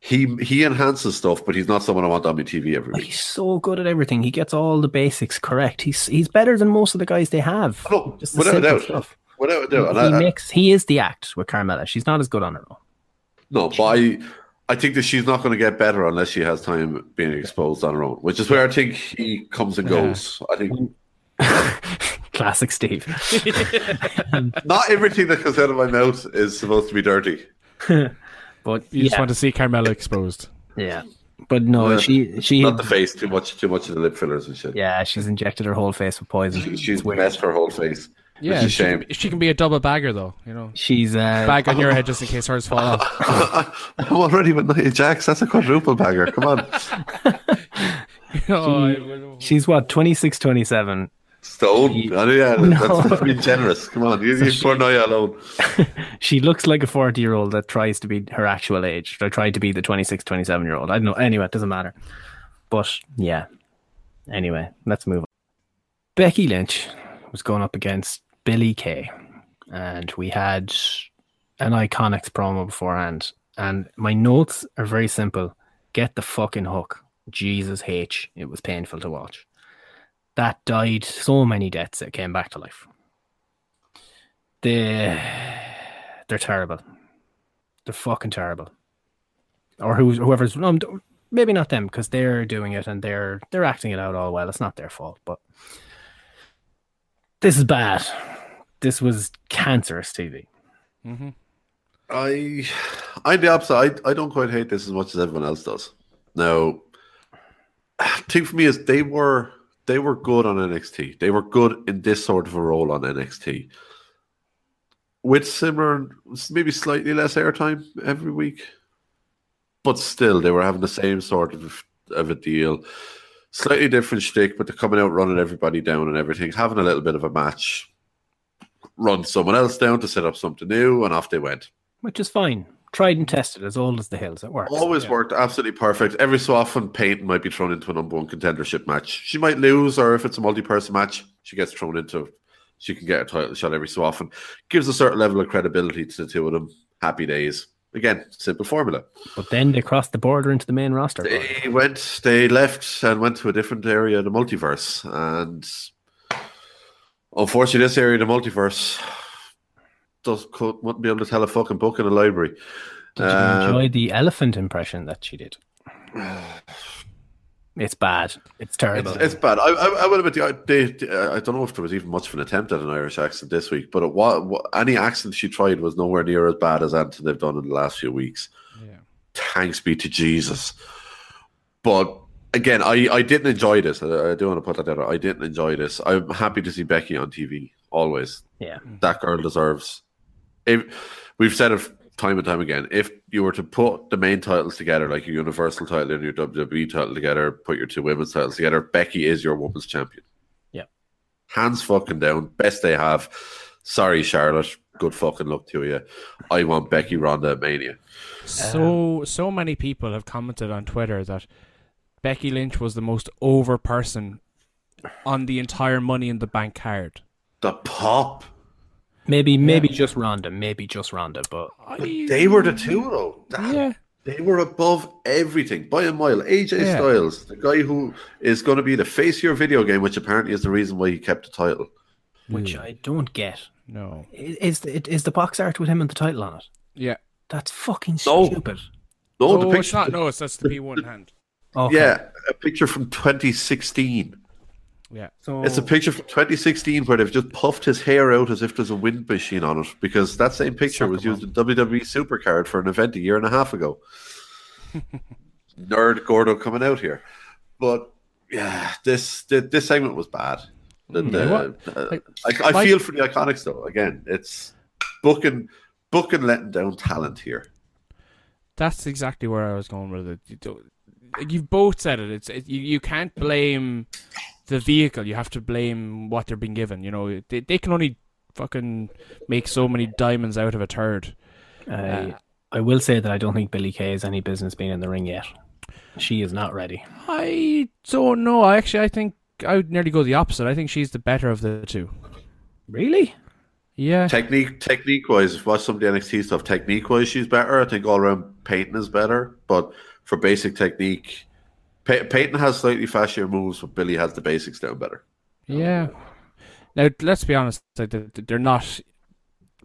H: he he enhances stuff, but he's not someone I want on my TV every week.
G: He's so good at everything. He gets all the basics correct. He's he's better than most of the guys they have.
H: No,
G: Just the
H: without a doubt.
G: stuff.
H: Without a doubt.
G: He,
H: I- I-
G: makes. He is the act with Carmella. She's not as good on her own.
H: no, but I I think that she's not going to get better unless she has time being exposed on her own, which is where I think he comes and goes. I think
G: Classic Steve.
H: not everything that comes out of my mouth is supposed to be dirty.
G: But
J: You just want to see Carmella exposed.
G: yeah. But no,
H: Uh,
G: she she
H: Not the face, too much, too much of the lip fillers and shit.
G: yeah, she's injected her whole face with poison.
H: She, she's messed her whole face.
J: Yeah,
H: it's a
J: she,
H: shame.
J: can be- she can be a double bagger, though. You know,
G: She's uh,
J: bag on your head just in case hers fall off.
H: I'm already with Nia Jax. That's a quadruple bagger. Come on,
J: Oh, I-
G: she's what 26, 27.
H: Stone.
G: She-
H: Oh, yeah,
G: No.
H: that's being generous. Come on, you, you poor Nia alone.
G: She looks like a 40 year old that tries to be her actual age. Or tried to be the 26, 27 year old. I don't know. Anyway, it doesn't matter. But yeah. Anyway, let's move on. Becky Lynch was going up against Billie Kay. And we had an Iconics promo beforehand. And my notes are very simple. Get the fucking hook. Jesus H. It was painful to watch. That died so many deaths. It came back to life. They they're terrible. They're fucking terrible. Or who's whoever's no, maybe not them because they're doing it and they're they're acting it out all well. It's not their fault, but this is bad. This was cancerous TV.
J: Mm-hmm.
H: I, I'm the opposite. I, I don't quite hate this as much as everyone else does. Now, thing for me is they were they were good on NXT. They were good in this sort of a role on NXT. With similar, maybe slightly less airtime every week, but still they were having the same sort of of a deal. Slightly different shtick, but they're coming out running everybody down and everything, having a little bit of a match, run someone else down to set up something new, and off they went.
G: Which is fine. Tried and tested, as old as the hills. It works.
H: Always worked absolutely perfect. Every so often, Peyton might be thrown into a number one contendership match. She might lose, or if it's a multi-person match, she gets thrown into. She can get a title shot every so often. Gives a certain level of credibility to the two of them. Happy days. Again, simple formula.
G: But then they crossed the border into the main roster.
H: They went, they left and went to a different area of the multiverse. And unfortunately, this area of the multiverse does could, wouldn't be able to tell a fucking book in a library.
G: Did you
H: Um,
G: enjoy the elephant impression that she did? It's bad. It's terrible.
H: It's, it's bad. I, I, I will admit, the- they, they- I don't know if there was even much of an attempt at an Irish accent this week, but it wa wa- any accent she tried was nowhere near as bad as anything they've done in the last few weeks.
J: Yeah.
H: Thanks be to Jesus. But again, I, I didn't enjoy this. I, I do want to put that out. I didn't enjoy this. I'm happy to see Becky on TV always.
G: Yeah.
H: That girl deserves. If we've said it time and time again, if you were to put the main titles together, like your Universal title and your WWE title together, put your two women's titles together, Becky is your women's champion.
G: Yeah.
H: Hands fucking down. Best they have. Sorry, Charlotte. Good fucking luck to you. I want Becky Ronda at Mania.
J: So um, so many people have commented on Twitter that Becky Lynch was the most over person on the entire Money in the Bank card.
H: The pop.
G: Maybe, maybe just Ronda. Maybe just Ronda. But
H: They were the two, though. That-
J: Yeah.
H: They were above everything by a mile. AJ
J: Yeah.
H: Styles, the guy who is going to be the face of your video game, which apparently is the reason why he kept the title.
G: which I don't get.
J: No.
G: Is is the, is the box art with him and the title on it?
J: Yeah.
G: That's fucking
H: No.
G: stupid.
H: No,
J: oh,
H: the
J: it's not. No, it's that's the P one hand.
G: Okay.
H: Yeah, a picture from 2016.
J: Yeah.
G: So
H: It's a picture from 2016 where they've just puffed his hair out as if there's a wind machine on it because that same picture was used in WWE Supercard for an event a year and a half ago. Nerd Gordo coming out here, but yeah, this this, this segment was bad. The-
J: Hmm,
H: the- uh,
J: like,
H: I, I
J: my-
H: feel for the Iconics though. Again, it's booking booking letting down talent here.
J: That's exactly where I was going with it. You don't, you've both said it. It's it, you. You can't blame the vehicle. You have to blame what they're being given. You know, they they can only fucking make so many diamonds out of a turd.
G: I, uh, I will say that I don't think Billie Kay has any business being in the ring yet. She is not ready.
J: I don't know. I actually I think I would nearly go the opposite. I think she's the better of the two.
G: Really?
J: Yeah.
H: Technique technique wise, watch some of the NXT stuff. Technique wise, she's better. I think all around Peyton is better, but for basic technique, Pey- Peyton has slightly faster moves, but Billie has the basics down better.
J: Yeah. Now let's be honest. they- They're not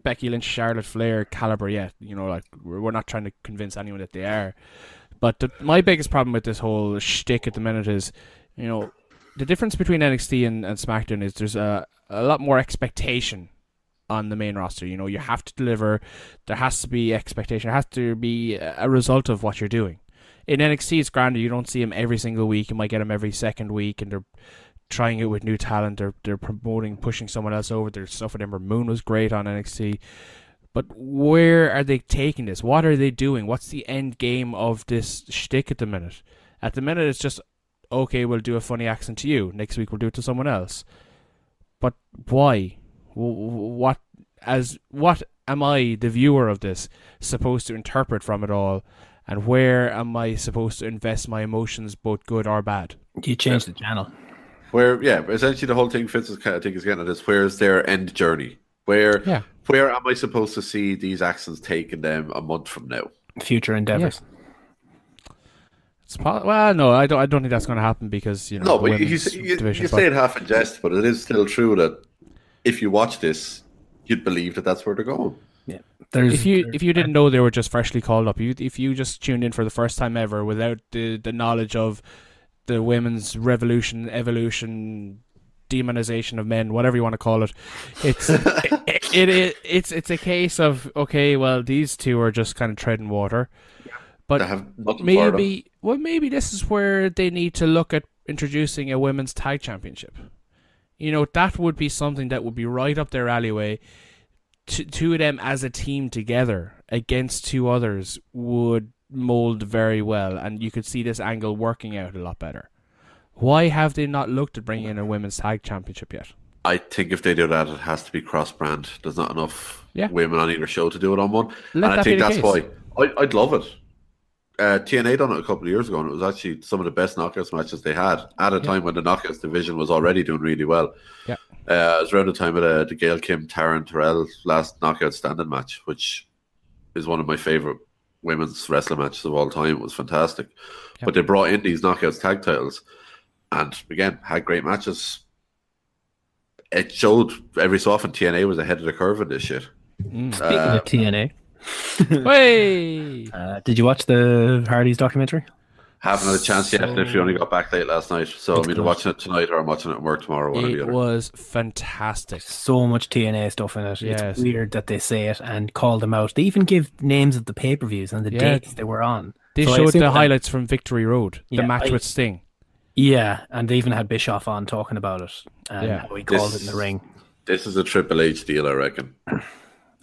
J: Becky Lynch, Charlotte Flair caliber yet. You know, like we're not trying to convince anyone that they are. But the, my biggest problem with this whole shtick at the minute is, you know, the difference between NXT and, and SmackDown is there's a a lot more expectation on the main roster. You know, you have to deliver. There has to be expectation. There has to be a result of what you're doing. In NXT, it's grand. You don't see him every single week. You might get him every second week, and they're trying it with new talent. They're they're promoting, pushing someone else over. Their stuff with Ember Moon was great on NXT. But where are they taking this? What are they doing? What's the end game of this shtick at the minute? At the minute, it's just okay. We'll do a funny accent to you. Next week, we'll do it to someone else. But why? What as what am I, the viewer of this, supposed to interpret from it all? And where am I supposed to invest my emotions, both good or bad?
G: You change the channel.
H: Where yeah, essentially the whole thing Fitz is kind of think is getting at is where's their end journey? Where
J: Yeah.
H: where am I supposed to see these actions taking them a month from now?
G: Future endeavors.
J: It's po- well, no, I don't. I don't think that's going to happen because you know.
H: No, but you, you, you,
J: division,
H: you
J: but-
H: say it half in jest, but it is still true that if you watch this, you'd believe that that's where they're going.
G: Yeah, there's
J: if you if you didn't know they were just freshly called up, you if you just tuned in for the first time ever without the the knowledge of the women's revolution, evolution, demonization of men, whatever you want to call it, it's it, it, it it's it's a case of okay, well these two are just kind of treading water, but
H: have nothing for them.
J: maybe well maybe this is where they need to look at introducing a women's tag championship. You know that would be something that would be right up their alleyway. Two, two of them as a team together against two others would mold very well, and you could see this angle working out a lot better. Why have they not looked at bringing in a women's tag championship yet?
H: I think if they do that, it has to be cross brand. There's not enough
J: Yeah.
H: women on either show to do it on one.
J: Let
H: and I think that's
J: case.
H: why I, I'd love it. Uh, TNA done it a couple of years ago, and it was actually some of the best knockouts matches they had at a time when the knockouts division was already doing really well.
J: Yeah.
H: Uh, it was around the time of the, the Gail Kim, Taryn Terrell last knockout standing match, which is one of my favorite women's wrestling matches of all time. It was fantastic. But they brought in these knockouts tag titles, and again had great matches. It showed every so often TNA was ahead of the curve in this shit.
G: Speaking
H: Uh,
G: of TNA,
J: Hey,
G: uh, did you watch the Hardys documentary?
H: Haven't had a chance yet.
J: So-
H: Literally only got back late last night, so I'm either watching it tonight or I'm watching it at work tomorrow. One or the
J: it
H: other.
J: was fantastic.
G: So much TNA stuff in it.
J: Yes.
G: It's weird that they say it and call them out. They even give names of the pay per views and the
J: Yeah.
G: dates they were on.
J: They
G: So
J: showed
G: assume
J: the
G: that-
J: highlights from Victory Road,
G: Yeah,
J: the match
G: I-
J: with Sting.
G: Yeah, and they even had Bischoff on talking about it and
J: Yeah.
G: how he called
H: This-
G: it in the ring.
H: This is a Triple H deal, I reckon.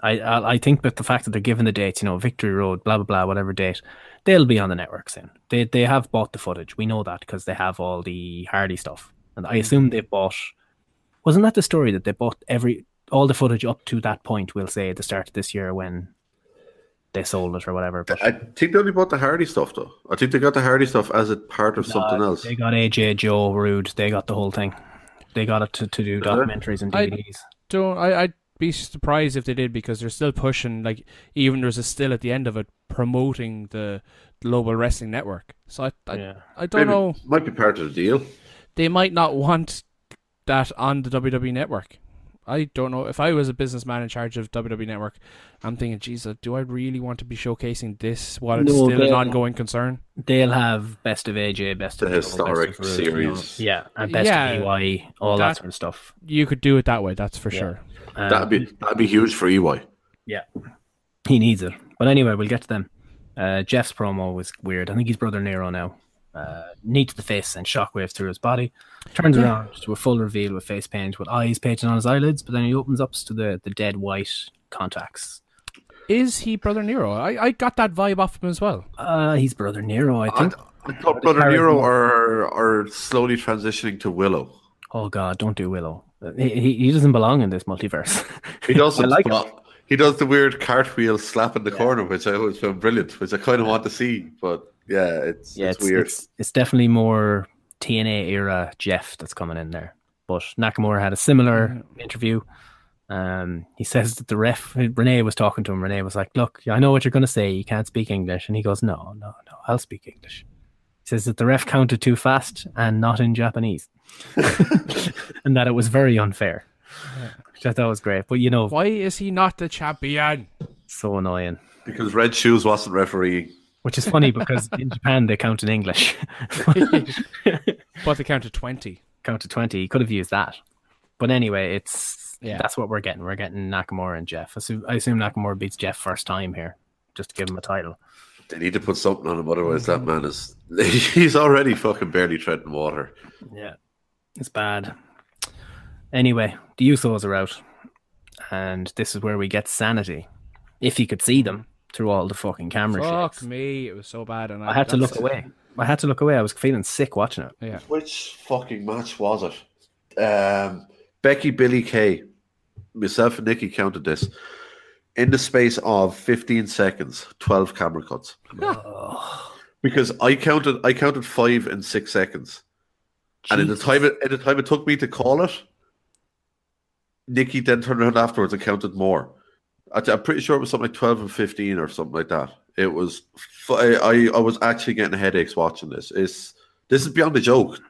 G: I, I I think but the fact that they're given the dates, you know, Victory Road, blah blah blah, whatever date, they'll be on the network soon. They they have bought the footage. We know that because they have all the Hardy stuff, and I mm. assume they've bought. Wasn't that the story that they bought every all the footage up to that point? We'll say at the start of this year when they sold it or whatever. But
H: I think they only bought the Hardy stuff though. I think they got the Hardy stuff as a part of something else.
G: they got AJ, Joe, Roode. They got the whole thing. They got it to, to do documentaries and
J: I-
G: DVDs.
J: Don't I? I'd be surprised if they did because they're still pushing. Like even there's a still at the end of it promoting the global wrestling network. So I I,
G: Yeah.
J: I don't
H: Maybe-
J: know.
H: Might be part of the deal.
J: They might not want that on the WWE network. I don't know. If I was a businessman in charge of WWE Network, I'm thinking, Jesus, uh, do I really want to be showcasing this while it's
G: No,
J: still an ongoing concern?
G: They'll have best of AJ, best
H: The
G: of Joe,
H: historic
G: best of Roode, you know.
H: series.
G: yeah, and best
J: Yeah,
G: of EY, all that,
J: that-
G: sort of stuff.
J: You could do it that way, that's for
G: Yeah.
J: sure.
G: Um,
H: That'd be that'd be huge for EY.
G: yeah, he needs it. But anyway, we'll get to them. Uh, Jeff's promo was weird. I think he's brother Nero now. Uh, knee to the face and shockwave through his body. Turns around to a full reveal with face paint with eyes painted on his eyelids, but then he opens up to the, the dead white contacts.
J: Is he Brother Nero? I, I got that vibe off him as well.
G: Uh, he's brother Nero, I
H: I,
G: think.
H: I thought Brother Nero are are slowly transitioning to Willow.
G: Oh God, don't do Willow. He, he, he doesn't belong in this multiverse.
H: He does
G: I like
H: but he does the weird cartwheel slap in the corner, which I always found brilliant, which I kind of want to see. But yeah, it's
G: yeah,
H: it's,
G: it's,
H: weird.
G: It's, it's definitely more TNA era Jeff that's coming in there. But Nakamura had a similar interview. Um, he says that the ref Renee was talking to him. Renee was like, "Look, I know what you're going to say. You can't speak English," and he goes, "No, no, no, I'll speak English." He says that the ref counted too fast and not in Japanese, and that it was very unfair. Which I thought was great. But you know,
J: Why is he not the champion?
G: so annoying.
H: because Red Shoes wasn't referee.
G: Which is funny because in Japan they count in English.
J: But they counted 20.
G: count to 20. He could have used that. But anyway, it's
J: Yeah.
G: that's what we're getting. We're getting Nakamura and Jeff. I assume, I assume Nakamura beats Jeff first time here, just to give him a title.
H: They need to put something on him, otherwise that man is he's already fucking barely treading water.
G: Yeah, it's bad. Anyway, the Usos are out, and this is where we get sanity. If you could see them through all the fucking camera
J: Fuck
G: shakes.
J: me, it was so bad. And I,
G: I had to look
J: that's-
G: away. I had to look away. I was feeling sick watching it.
J: Yeah.
H: Which fucking match was it? Um, Becky, Billie Kay, myself and Nicky counted this. In the space of 15 seconds, 12 camera cuts. because I counted I counted five in six seconds. And in the time it in the time it took me to call it, Nicky then turned around afterwards and counted more. I, am pretty sure it was something like 12 and 15 or something like that. It was fu- I, I was actually getting headaches watching this. It's this is beyond a joke.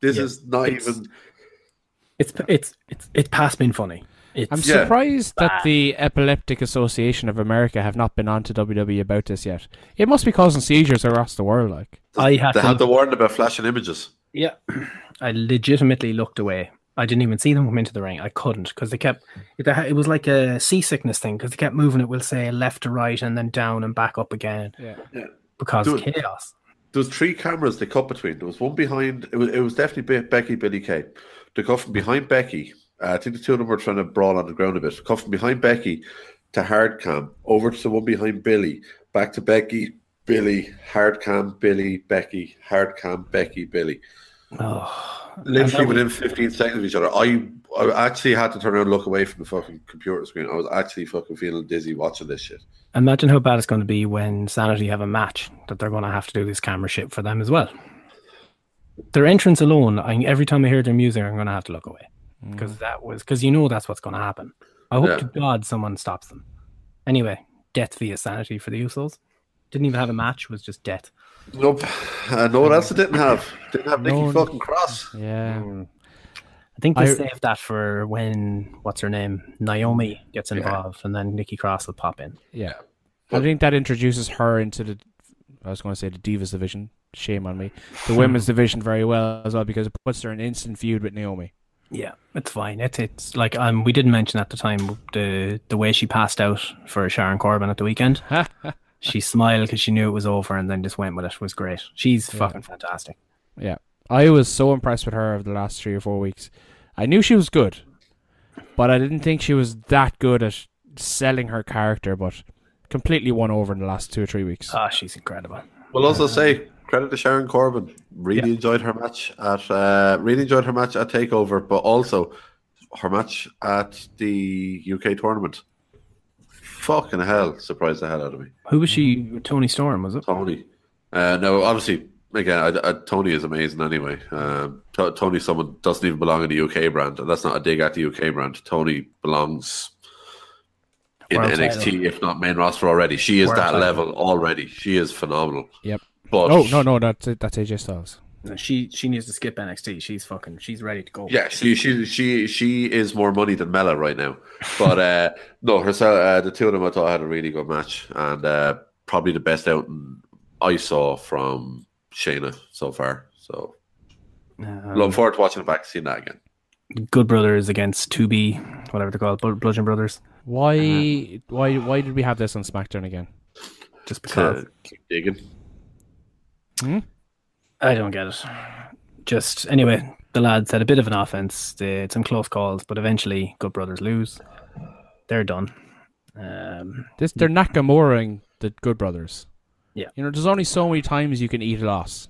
H: This
G: Yeah,
H: is not
G: it's-
H: even
G: It's it's it's it's past being funny. It's
J: I'm
H: Yeah.
J: surprised that the Epileptic Association of America have not been on to WWE about this yet. It must be causing seizures across the world, like.
G: I had
H: They
G: to,
H: had the warning about flashing images.
G: Yeah, I legitimately looked away. I didn't even see them come into the ring. I couldn't because they kept it, it was like a seasickness thing because they kept moving it. We'll say left to right and then down and back up again
J: Yeah.
H: Yeah.
G: because
H: Do it.
G: chaos.
H: There was three cameras they cut between. There was one behind. It was, it was definitely Be- Becky, Billie Kay. They cut from behind Becky. Uh, I think the two of them were trying to brawl on the ground a bit. Cut from behind Becky to hard cam, over to the one behind Billie, back to Becky, Billie, hard cam, Billie, Becky, hard cam, Becky, Billie.
G: Oh,
H: Literally
G: And
H: within 15 seconds of each other. I, I actually had to turn around and look away from the fucking computer screen. I was actually fucking feeling dizzy watching this shit.
G: Imagine how bad it's going to be when Sanity have a match that they're going to have to do this camera shit for them as well. Their entrance alone, I, every time I hear their music, I'm going to have to look away mm. because that was because you know that's what's going to happen. I hope
H: Yeah.
G: to God someone stops them. Anyway, death via Sanity for the Usos. Didn't even have a match; was just death.
H: Nope. Uh, no what else it didn't have? Didn't have Nikki
J: No.
H: fucking Cross.
J: Yeah.
G: I think they
J: I-
G: saved that for when what's her name Naomi gets involved, and then Nikki Cross will pop in.
J: Yeah. I think that introduces her into the, I was going to say the Divas division. Shame on me. The women's division very well as well because it puts her in instant feud with Naomi.
G: Yeah, it's fine. It's it's like um we didn't mention at the time the the way she passed out for Sharon Corbin at the weekend. she smiled because she knew it was over, and then just went with it. was great. She's fucking fantastic.
J: Yeah. I was so impressed with her over the last three or four weeks. I knew she was good, but I didn't think she was that good at selling her character, but completely won over in the last two or three weeks.
G: Ah, she's incredible.
H: We'll also say credit to Sharon Corbin. Really
G: Yeah.
H: enjoyed her match at uh, really enjoyed her match at Takeover, but also her match at the UK tournament. Fucking hell, surprised the hell out of me.
G: Who was she? Toni Storm was it?
H: Toni. Uh, no, obviously, again, I, I, Toni is amazing anyway. Um, T- Toni, someone doesn't even belong in the UK brand, and that's not a dig at the UK brand. Toni belongs in
G: World
H: NXT,
G: title.
H: if not main roster already. She is
G: World
H: that
G: title.
H: level already. She is phenomenal.
J: Yep.
H: But
J: Oh no, no, that's that's AJ Styles.
G: No, She she needs to skip NXT. She's fucking. She's ready to go.
H: Yeah, she she she she is more money than Mela right now. But uh no, herself uh, the two of them I thought had a really good match and uh probably the best outing I saw from Shayna so far. So
G: Um,
H: looking forward to watching it back, seeing that again.
G: Good Brothers against 2B, whatever they're called, Bl- Bludgeon Brothers.
J: Why, why, why did we have this on SmackDown again?
G: Just because
H: To keep digging.
G: I don't get it. Just anyway, the lads had a bit of an offense. They had some close calls, but eventually, Good Brothers lose. They're done. Um,
J: This they're Nakamura the Good Brothers.
G: Yeah.
J: You know, there's only so many times you can eat a loss.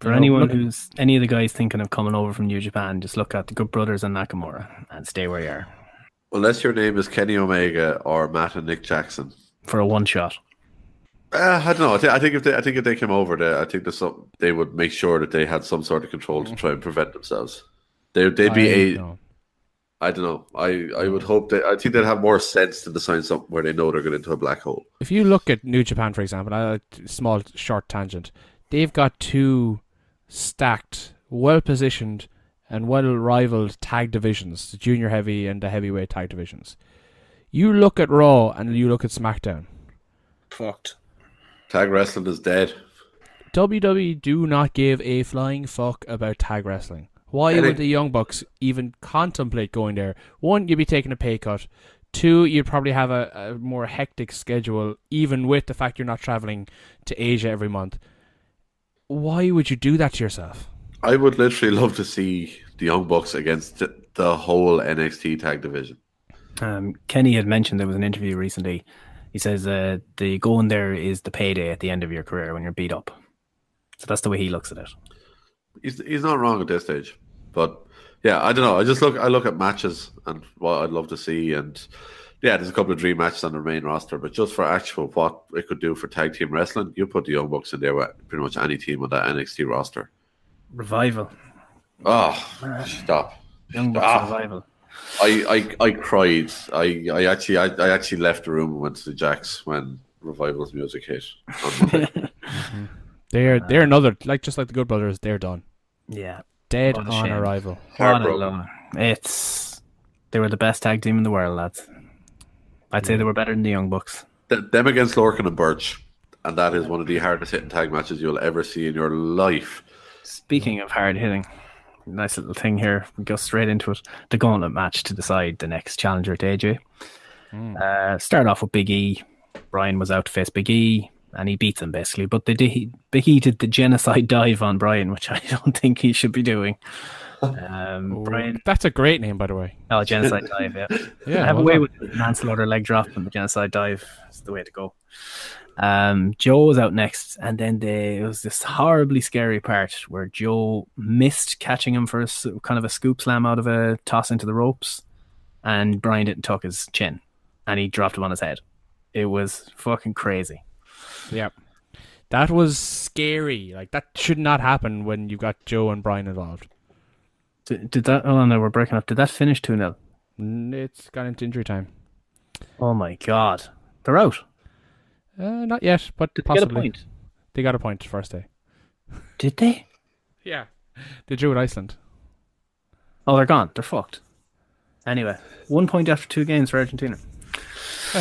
G: for
J: You know,
G: anyone
J: look-
G: who's any of the guys thinking of coming over from New Japan, just look at the Good Brothers and Nakamura and stay where you are
H: Unless your name is Kenny Omega or Matt and Nick Jackson.
G: for a one shot.
H: Uh, I don't know. I, thi- I think if they, I think if they came over, there, I think there's some, they would make sure that they had some sort of control to try and prevent themselves. They, they'd be
J: I
H: a.
J: know.
H: I don't know. I, I would hope that I think they'd have more sense than to sign something where they know they're going into a black hole.
J: If you look at New Japan, for example, a small short tangent, they've got two stacked, well positioned, and well rivaled tag divisions: the junior heavy and the heavyweight tag divisions. You look at Raw and you look at SmackDown.
G: Fucked.
H: Tag wrestling is dead.
J: WWE do not give a flying fuck about tag wrestling. Why
H: And
J: would
H: it-
J: the Young Bucks even contemplate going there? One, you'd be taking a pay cut. Two, you'd probably have a, a more hectic schedule, even with the fact you're not traveling to Asia every month. Why would you do that to yourself?
H: I would literally love to see the Young Bucks against the, the whole NXT tag division.
G: Um, Kenny had mentioned there was an interview recently. He says uh, the going there is the payday at the end of your career when you're beat up. So that's the way he looks at it.
H: He's he's not wrong at this stage, but yeah, I don't know. I just look I look at matches and what I'd love to see, and yeah, there's a couple of dream matches on the main roster, but just for actual what it could do for tag team wrestling, you put the Young Bucks in there with pretty much any team on that NXT roster.
G: Revival.
H: Oh, stop!
G: Young Bucks
H: Stop.
G: revival.
H: I, I I cried. I, I actually I, I actually left the room and went to the Jacks when Revival's music hit. on Monday.
J: They're they're another like just like the Good Brothers. They're done.
G: Yeah.
J: Dead on
G: shame.
J: arrival.
H: Heartbroken.
G: It's They were the best tag team in the world, lads. I'd say they were better than the Young Bucks.
H: Th- them against Lorcan and Birch, and that is one of the hardest hitting tag matches you'll ever see in your life.
G: Speaking of hard hitting, nice little thing here. We go straight into it. The gauntlet match to decide the next challenger to AJ. Uh, start off with Big E. Bryan was out to face Big E, and he beats him basically. But they did, Big E did the genocide dive on Bryan, which I don't think he should be doing. Um, Bryan,
J: That's a great name, by the way.
G: oh, genocide dive, yeah.
J: Yeah,
G: have a way
J: done.
G: with the manslaughter leg drop and the genocide dive. Is the way to go. Um, Joe was out next, and then they, it was this horribly scary part where Joe missed catching him for a, kind of a scoop slam out of a toss into the ropes, and Bryan didn't tuck his chin, and he dropped him on his head. It was fucking crazy.
J: Yeah. That was scary. Like that should not happen when you've got Joe and Bryan involved.
G: Did, did that? Oh no, we're breaking up. Did that finish two 0
J: Mm, It's gone into injury time.
G: Oh my god, they're out.
J: Uh, not yet, but
G: Did they get a
J: possibly.
G: point?
J: They got a point first day.
G: Did they?
J: Yeah. They drew with Iceland.
G: Oh, they're gone. They're fucked. Anyway, one point after two games for Argentina.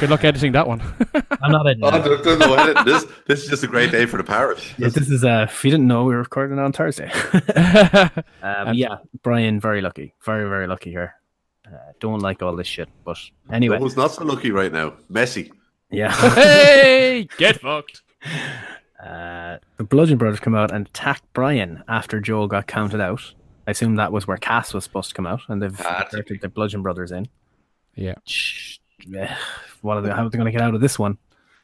J: Good luck editing that one.
G: I'm not editing.
H: Oh, there's- there's no edit. this, this is just a great day for the parish.
G: Yeah, this is uh if you didn't know we were recording on Thursday. um, yeah, Bryan, very lucky. Very, very lucky here. Uh, don't like all this shit. But anyway.
H: Who's not so lucky right now? Messi.
G: Yeah.
J: hey, get fucked.
G: Uh, the Bludgeon Brothers come out and attack Bryan after Joe got counted out. I assume that was where Cass was supposed to come out, and they've inserted the Bludgeon Brothers in.
J: Yeah.
G: Yeah. What are they, how are they going to get out of this one?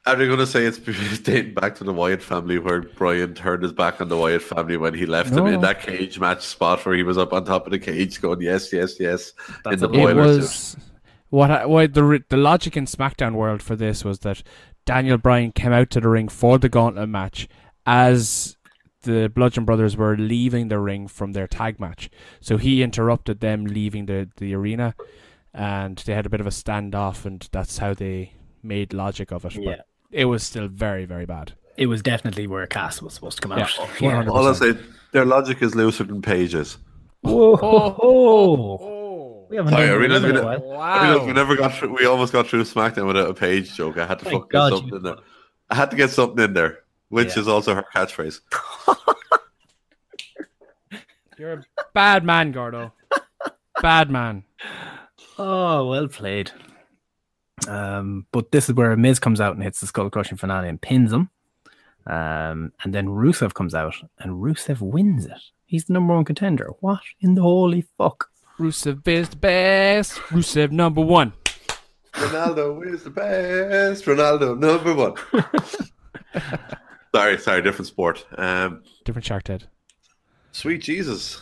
H: Are they going to say it's dating back to the Wyatt family where Bryan turned his back on the Wyatt family when he left them
J: No.
H: in that cage match spot where he was up on top of the cage going, yes, yes, yes, in the
J: it was
H: suit.
J: What I, what the the logic in SmackDown world for this was that Daniel Bryan came out to the ring for the Gauntlet match as the Bludgeon Brothers were leaving the ring from their tag match. So he interrupted them leaving the the arena, and they had a bit of a standoff, and that's how they made logic of it. But
G: Yeah.
J: it was still very very bad.
G: It was definitely where Cass was supposed to come out.
J: Yeah, 100%.
H: All I say, their logic is looser than Paige's.
G: Whoa! Oh, oh. We haven't
H: Sorry, I realized we, ne-
G: while.
H: I realized we never got through, we almost got through SmackDown without a Paige joke. I had to
G: Thank
H: fucking
G: God
H: get
G: you
H: something in there. I had to get something in there, which
G: Yeah.
H: is also her catchphrase.
J: You're a bad man, Gordo. bad man.
G: Oh, well played. Um, but this is where Miz comes out and hits the skull crushing finale and pins him. Um, and then Rusev comes out and Rusev wins it. He's the number one contender. What in the holy fuck?
J: Rusev is the best. Rusev number one.
H: Ronaldo is the best. Ronaldo number one. sorry, sorry, different sport. Um,
J: Different Shark Head.
H: sweet Jesus,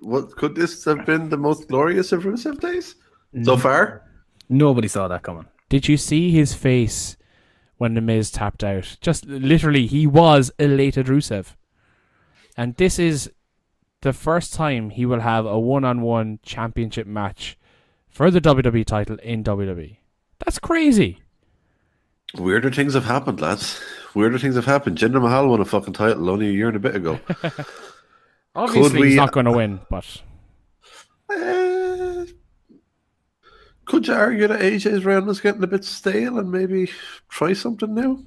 H: what could this have been the most glorious of Rusev days so far?
G: Nobody saw that coming.
J: Did you see his face when the Miz tapped out? Just literally, he was elated Rusev. And this is the first time he will have a one-on-one championship match for the WWE title in WWE. That's crazy.
H: Weirder things have happened, lads. Weirder things have happened. Jinder Mahal won a fucking title only a year and a bit ago.
J: Obviously,
H: we-
J: he's not going to win, but
H: Uh, could you argue that AJ's round is getting a bit stale and maybe try something new?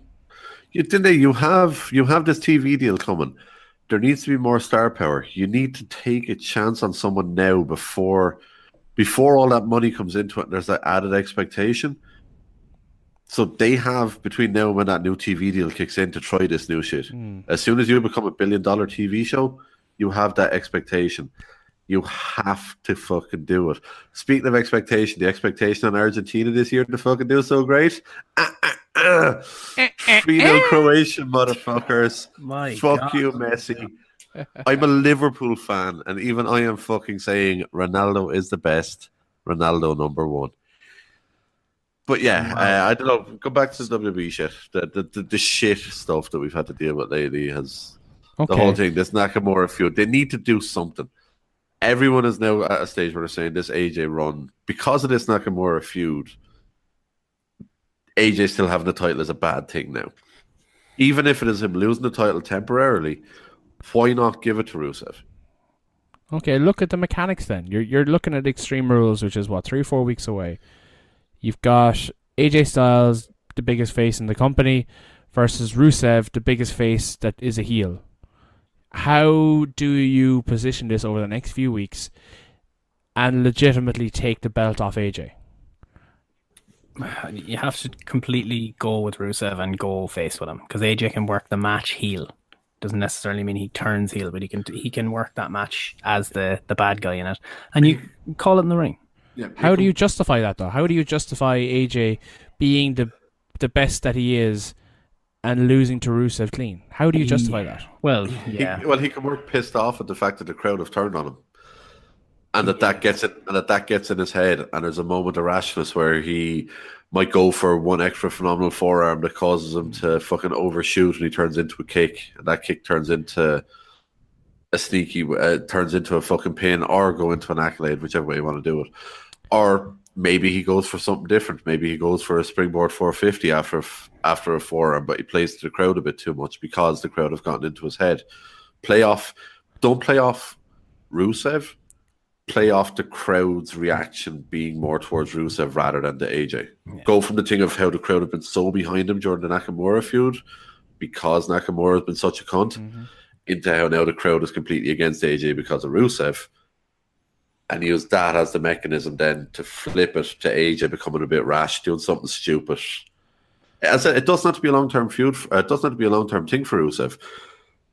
H: You didn't? You have you have this TV deal coming. There needs to be more star power. You need to take a chance on someone now before before all that money comes into it. And there's that added expectation. So they have between now and when that new TV deal kicks in to try this new shit. Hmm. As soon as you become a billion dollar TV show, you have that expectation. You have to fucking do it. Speaking of expectation, the expectation on Argentina this year to fucking do so great. Ah, ah, ah. 3 0 Croatian motherfuckers.
G: My
H: Fuck
G: God.
H: you, Messi. I'm a Liverpool fan, and even I am fucking saying Ronaldo is the best. Ronaldo number one. But yeah, uh, I don't know. Go back to the WWE shit. The, the, the, the shit stuff that we've had to deal with lately has the whole thing. This Nakamura feud. They need to do something. Everyone is now at a stage where they're saying this AJ run because of this Nakamura feud. AJ still having the title is a bad thing now. Even if it is him losing the title temporarily, why not give it to Rusev?
J: Okay, look at the mechanics then. You're you're looking at Extreme Rules, which is what three or four weeks away. You've got AJ Styles, the biggest face in the company, versus Rusev, the biggest face that is a heel. How do you position this over the next few weeks and legitimately take the belt off AJ?
G: You have to completely go with Rusev and go face with him because AJ can work the match heel. Doesn't necessarily mean he turns heel, but he can he can work that match as the the bad guy in it, and you call it in the ring.
H: Yeah,
J: How do you justify that though? How do you justify AJ being the the best that he is and losing to Rusev clean? How do you justify that?
G: Well,
H: He-
G: yeah,
H: well, he can work pissed off at the fact that the crowd have turned on him, and that that gets it, and that that gets in his head. And there's a moment of rashness where he might go for one extra phenomenal forearm that causes him to fucking overshoot, and he turns into a kick, and that kick turns into a sneaky, uh, turns into a fucking pin, or go into an accolade, whichever way you want to do it. Or maybe he goes for something different. Maybe he goes for a springboard 450 after after a forearm, but he plays to the crowd a bit too much because the crowd have gotten into his head. Play off, don't play off Rusev. Play off the crowd's reaction being more towards Rusev rather than the AJ. Go from the thing of how the crowd have been so behind him during the Nakamura feud because Nakamura has been such a cunt mm-hmm. into how now the crowd is completely against AJ because of Rusev and use that as the mechanism then to flip it to AJ becoming a bit rash, doing something stupid. As I said, it doesn't have to be a long term feud. Uh, it doesn't have to be a long term thing for Rusev,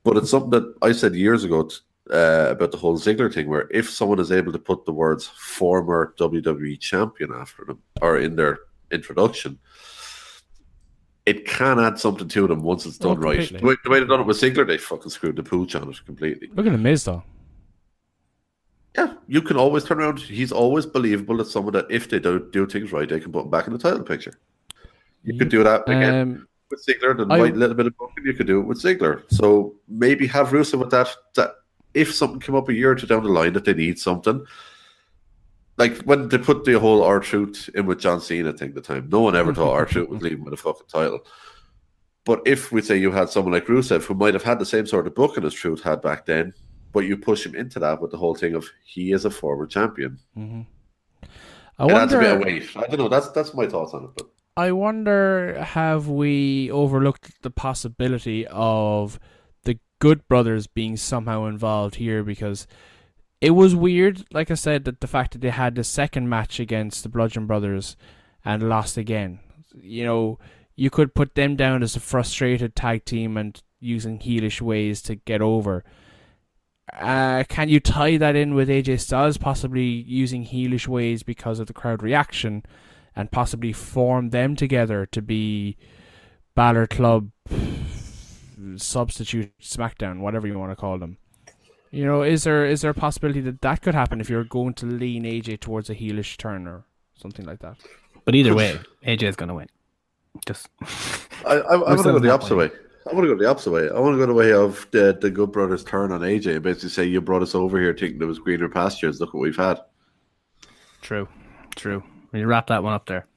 H: but it's something that I said years ago t- uh, about the whole Ziggler thing, where if someone is able to put the words "former WWE champion" after them or in their introduction, it can add something to them once it's
J: Oh,
H: done right. The way, the way they done it with Ziggler, they fucking screwed the pooch on it completely.
J: Look at the Miz though.
H: Yeah, you can always turn around. He's always believable as someone that if they don't do things right, they can put him back in the title picture. You could do that again
J: Um,
H: with Ziggler. The
J: I-
H: right little bit of booking, you could do it with Ziggler. So maybe have Rusev with that. That if something came up a year or two down the line that they need something, like when they put the whole R Truth in with John Cena thing, at the time, no one ever thought R Truth was leaving with a fucking title. But if we say you had someone like Rusev who might have had the same sort of booking as Truth had back then, but you push him into that with the whole thing of he is a former champion. Mm-hmm.
J: I
H: it adds a bit of
J: wonder.
H: weight. I don't know. That's that's my thoughts on it. But
J: I wonder have we overlooked the possibility of the Good Brothers being somehow involved here because it was weird, like I said, that the fact that they had the second match against the Bludgeon Brothers and lost again. You know, you could put them down as a frustrated tag team and using heelish ways to get over. Uh, can you tie that in with AJ Styles possibly using heelish ways because of the crowd reaction and possibly form them together to be Balor Club substitute SmackDown, whatever you want to call them? You know, is there is there a possibility that that could happen if you're going to lean AJ towards a heelish turn or something like that?
G: but either way, AJ is going to win. Just
H: I, I, I want to go the opposite way.
G: winning.
H: I want to go the opposite way. I want to go the way of the, the Good Brothers turn on AJ and basically say, You brought us over here thinking there was greener pastures. Look what we've had.
G: true, true. You wrap that one up there.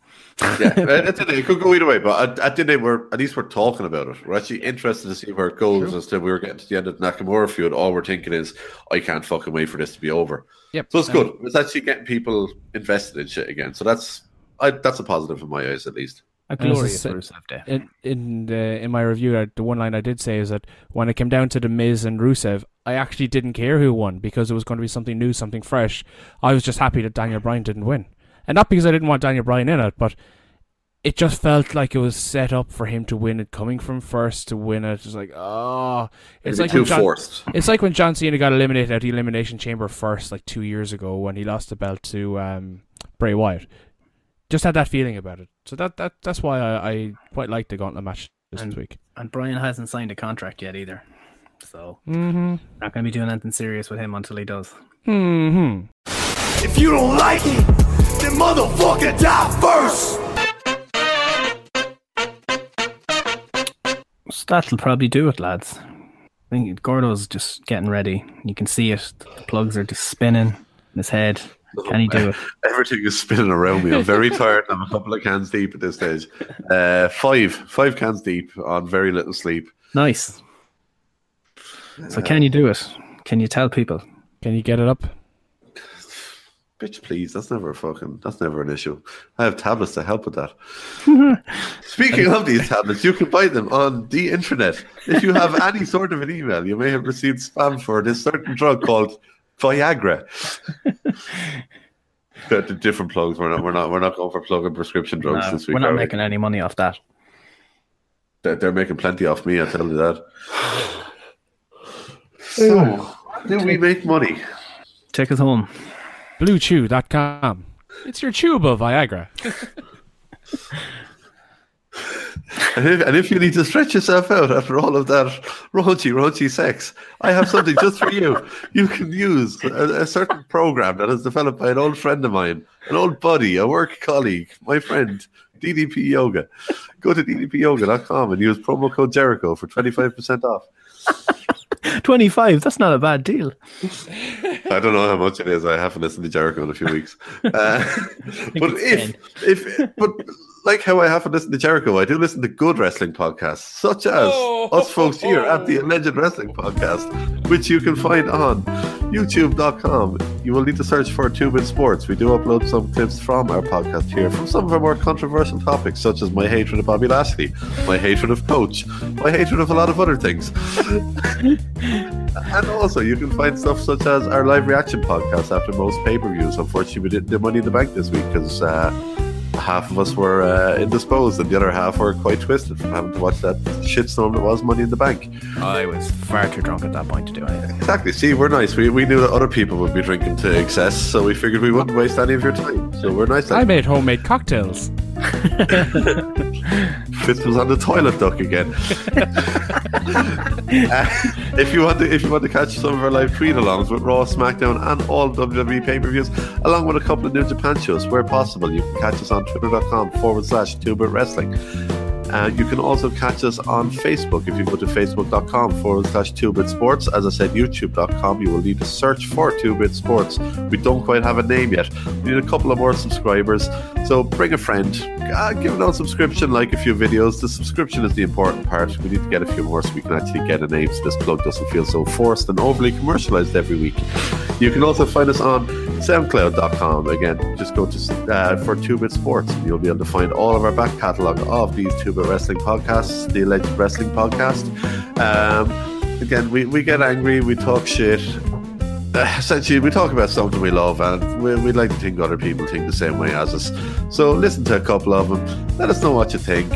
H: Yeah, end of the it could go either way, but at, at the end of the day, we're, at least we're talking about it. We're actually interested to see where it goes. As to we were getting to the end of the Nakamura feud, all we're thinking is, I can't fucking wait for this to be over.
J: Yep.
H: So it's good. It's actually getting people invested in shit again. So that's I, that's a positive in my eyes, at least.
G: A
J: And as I
G: glorious
J: said-
G: Rusev Day.
J: In in the in my review, uh, the one line I did say is that when it came down to the Miz and Rusev, I actually didn't care who won because it was going to be something new, something fresh. I was just happy that Daniel Bryan didn't win, and not because I didn't want Daniel Bryan in it, but it just felt like it was set up for him to win it, coming from first to win it. It's like, oh, it's
H: It'd
J: like
H: too
J: John,
H: forced.
J: It's like when John Cena got eliminated at the Elimination Chamber first, like two years ago, when he lost the belt to um, Bray Wyatt. Just had that feeling about it. So that, that that's why I, I quite like the gauntlet match this
G: And-
J: week.
G: And Bryan hasn't signed a contract yet either. So
J: Mm-hmm.
G: not going to be doing anything serious with him until he does.
J: Mm-hmm.
F: If you don't like it, then motherfucker die first.
G: So that'll probably do it, lads. I think Gordo's just getting ready. You can see it. The plugs are just spinning in his head. Can he do it?
H: Everything is spinning around me. I'm very tired. I'm a couple of cans deep at this stage. Uh, five, five cans deep on very little sleep.
G: Nice. So can you do it? Can you tell people?
J: Can you get it up?
H: Bitch, please. That's never a fucking. That's never an issue. I have tablets to help with that. Speaking of these tablets, you can buy them on the internet. If you have any sort of an email, you may have received spam for this certain drug called Viagra. the, the different plugs. We're not. We're not. We're not going for plugging prescription drugs
G: No,
H: this week.
G: we're not
H: are we?
G: making any money off that.
H: They're, they're making plenty off me. I tell you that. So, do we make money?
G: Take us home.
J: BlueChew.com. It's your tube of Viagra.
H: And if, and if you need to stretch yourself out after all of that raunchy, raunchy sex, I have something just for you. You can use a, a certain program that is developed by an old friend of mine, an old buddy, a work colleague, my friend, DDP Yoga. Go to ddpyoga.com and use promo code Jericho for 25% off.
G: 25, that's not a bad deal.
H: I don't know how much it is. I haven't listened to Jericho in a few weeks. Uh, but if, if, but like how I haven't listened to Jericho, I do listen to good wrestling podcasts, such as us folks here at the Alleged Wrestling Podcast, which you can find on YouTube.com. You will need to search for Two Bit Sports. We do upload some clips from our podcast here from some of our more controversial topics, such as my hatred of Bobby Lashley, my hatred of Coach, my hatred of a lot of other things. And also, you can find stuff such as our live reaction podcast after most pay per views. Unfortunately, we didn't do Money in the Bank this week because uh, half of us were uh, indisposed and the other half were quite twisted from having to watch that shitstorm that was Money in the Bank.
G: I was far too drunk at that point to do anything.
H: Exactly. See, we're nice. We, we knew that other people would be drinking to excess, so we figured we wouldn't waste any of your time. So we're nice.
J: I made homemade cocktails.
H: Fitz was on the toilet duck again. Uh, if you want to, if you want to catch some of our live tweet alongs with Raw, SmackDown, and all WWE pay per views, along with a couple of New Japan shows where possible, you can catch us on twitter.com forward slash bit wrestling. Uh, you can also catch us on Facebook if you go to facebook.com forward slash 2bit sports. As I said, youtube.com. You will need to search for 2bit sports. We don't quite have a name yet. We need a couple of more subscribers. So bring a friend, uh, give it a subscription, like a few videos. The subscription is the important part. We need to get a few more so we can actually get a name so this plug doesn't feel so forced and overly commercialized every week. You can also find us on soundcloud.com. Again, just go to uh, for 2-Bit Sports and you'll be able to find all of our back catalogue of these 2-Bit Wrestling podcasts, the Alleged Wrestling Podcast. Um, again, we, we get angry, we talk shit. Uh, essentially, we talk about something we love, and we, we'd like to think other people think the same way as us. So, listen to a couple of them. Let us know what you think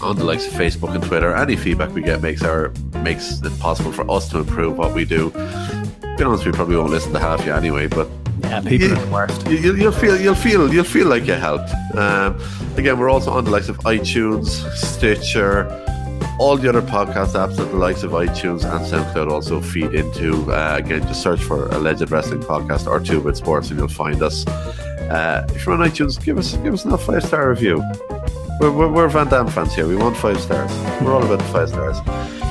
H: on the likes of Facebook and Twitter. Any feedback we get makes our makes it possible for us to improve what we do. To be honest, we probably won't listen to half you anyway, but
G: Yeah, people are the worst.
H: you, you'll, you'll feel you'll feel you'll feel like you helped. Um, again, we're also on the likes of iTunes, Stitcher, all the other podcast apps that the likes of iTunes and SoundCloud also feed into. Uh, again, just search for Alleged Wrestling Podcast or Two Bit Sports, and you'll find us. Uh, if you're on iTunes, give us give us a five star review. We're, we're, we're Van Damme fans here. We want five stars. We're all about the five stars.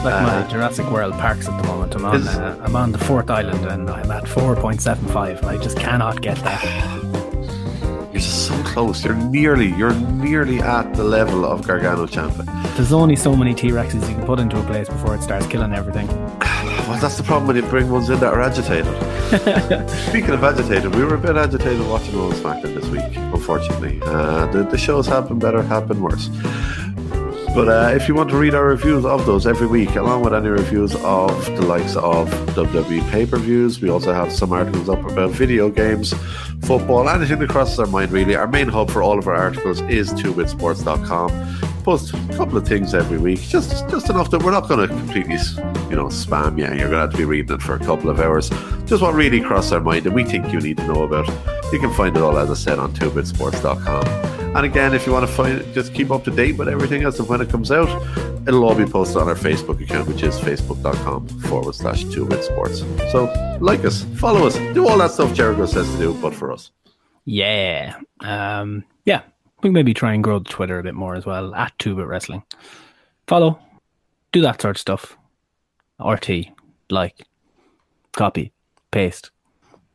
G: Like
H: Uh,
G: my Jurassic World parks at the moment. I'm on, uh, I'm on the fourth island and I'm at 4.75. I just cannot get that.
H: You're so close. You're nearly you're nearly at the level of Gargano Ciampa.
G: There's only so many T Rexes you can put into a place before it starts killing everything.
H: Well, that's the problem when you bring ones in that are agitated. Speaking of agitated, we were a bit agitated watching Raw SmackDown this week, unfortunately. Uh, the, the shows have been better, have been worse. But uh, if you want to read our reviews of those every week, along with any reviews of the likes of WWE pay per views, we also have some articles up about video games, football, anything that crosses our mind, really. Our main hub for all of our articles is 2bitsports.com. Post a couple of things every week, just just enough that we're not going to completely, you know, spam you. And you're going to have to be reading it for a couple of hours. Just what really crosses our mind and we think you need to know about. You can find it all, as I said, on 2bitsports.com. And again, if you want to find just keep up to date with everything as of when it comes out, it'll all be posted on our Facebook account, which is facebook.com forward slash 2bit sports. So like us, follow us, do all that stuff Jericho says to do, but for us.
G: Yeah. Um, yeah. We maybe try and grow the Twitter a bit more as well at 2 Bit Wrestling. Follow. Do that sort of stuff. RT. Like. Copy. Paste.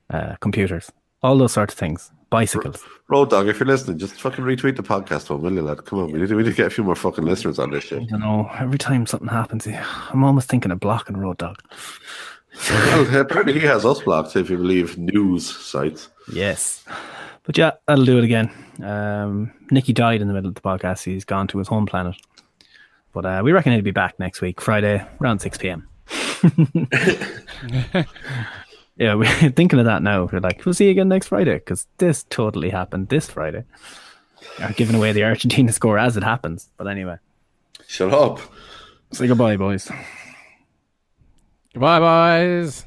G: Uh, computers. All those sorts of things. Bicycles.
H: Road Dog, if you're listening, just fucking retweet the podcast one, will you, lad? Come on, we need, to, we need to get a few more fucking listeners on this shit.
G: I don't know. Every time something happens, I'm almost thinking of blocking Road Dog.
H: well, apparently he has us blocked if you believe news sites.
G: Yes. But yeah, that'll do it again. Um, Nicky died in the middle of the podcast. He's gone to his home planet. But uh, we reckon he'll be back next week, Friday, around 6 p.m. yeah, we're thinking of that now. We're like, we'll see you again next Friday because this totally happened this Friday. Are giving away the Argentina score as it happens. But anyway,
H: shut up.
G: Say goodbye, boys.
J: Goodbye, boys.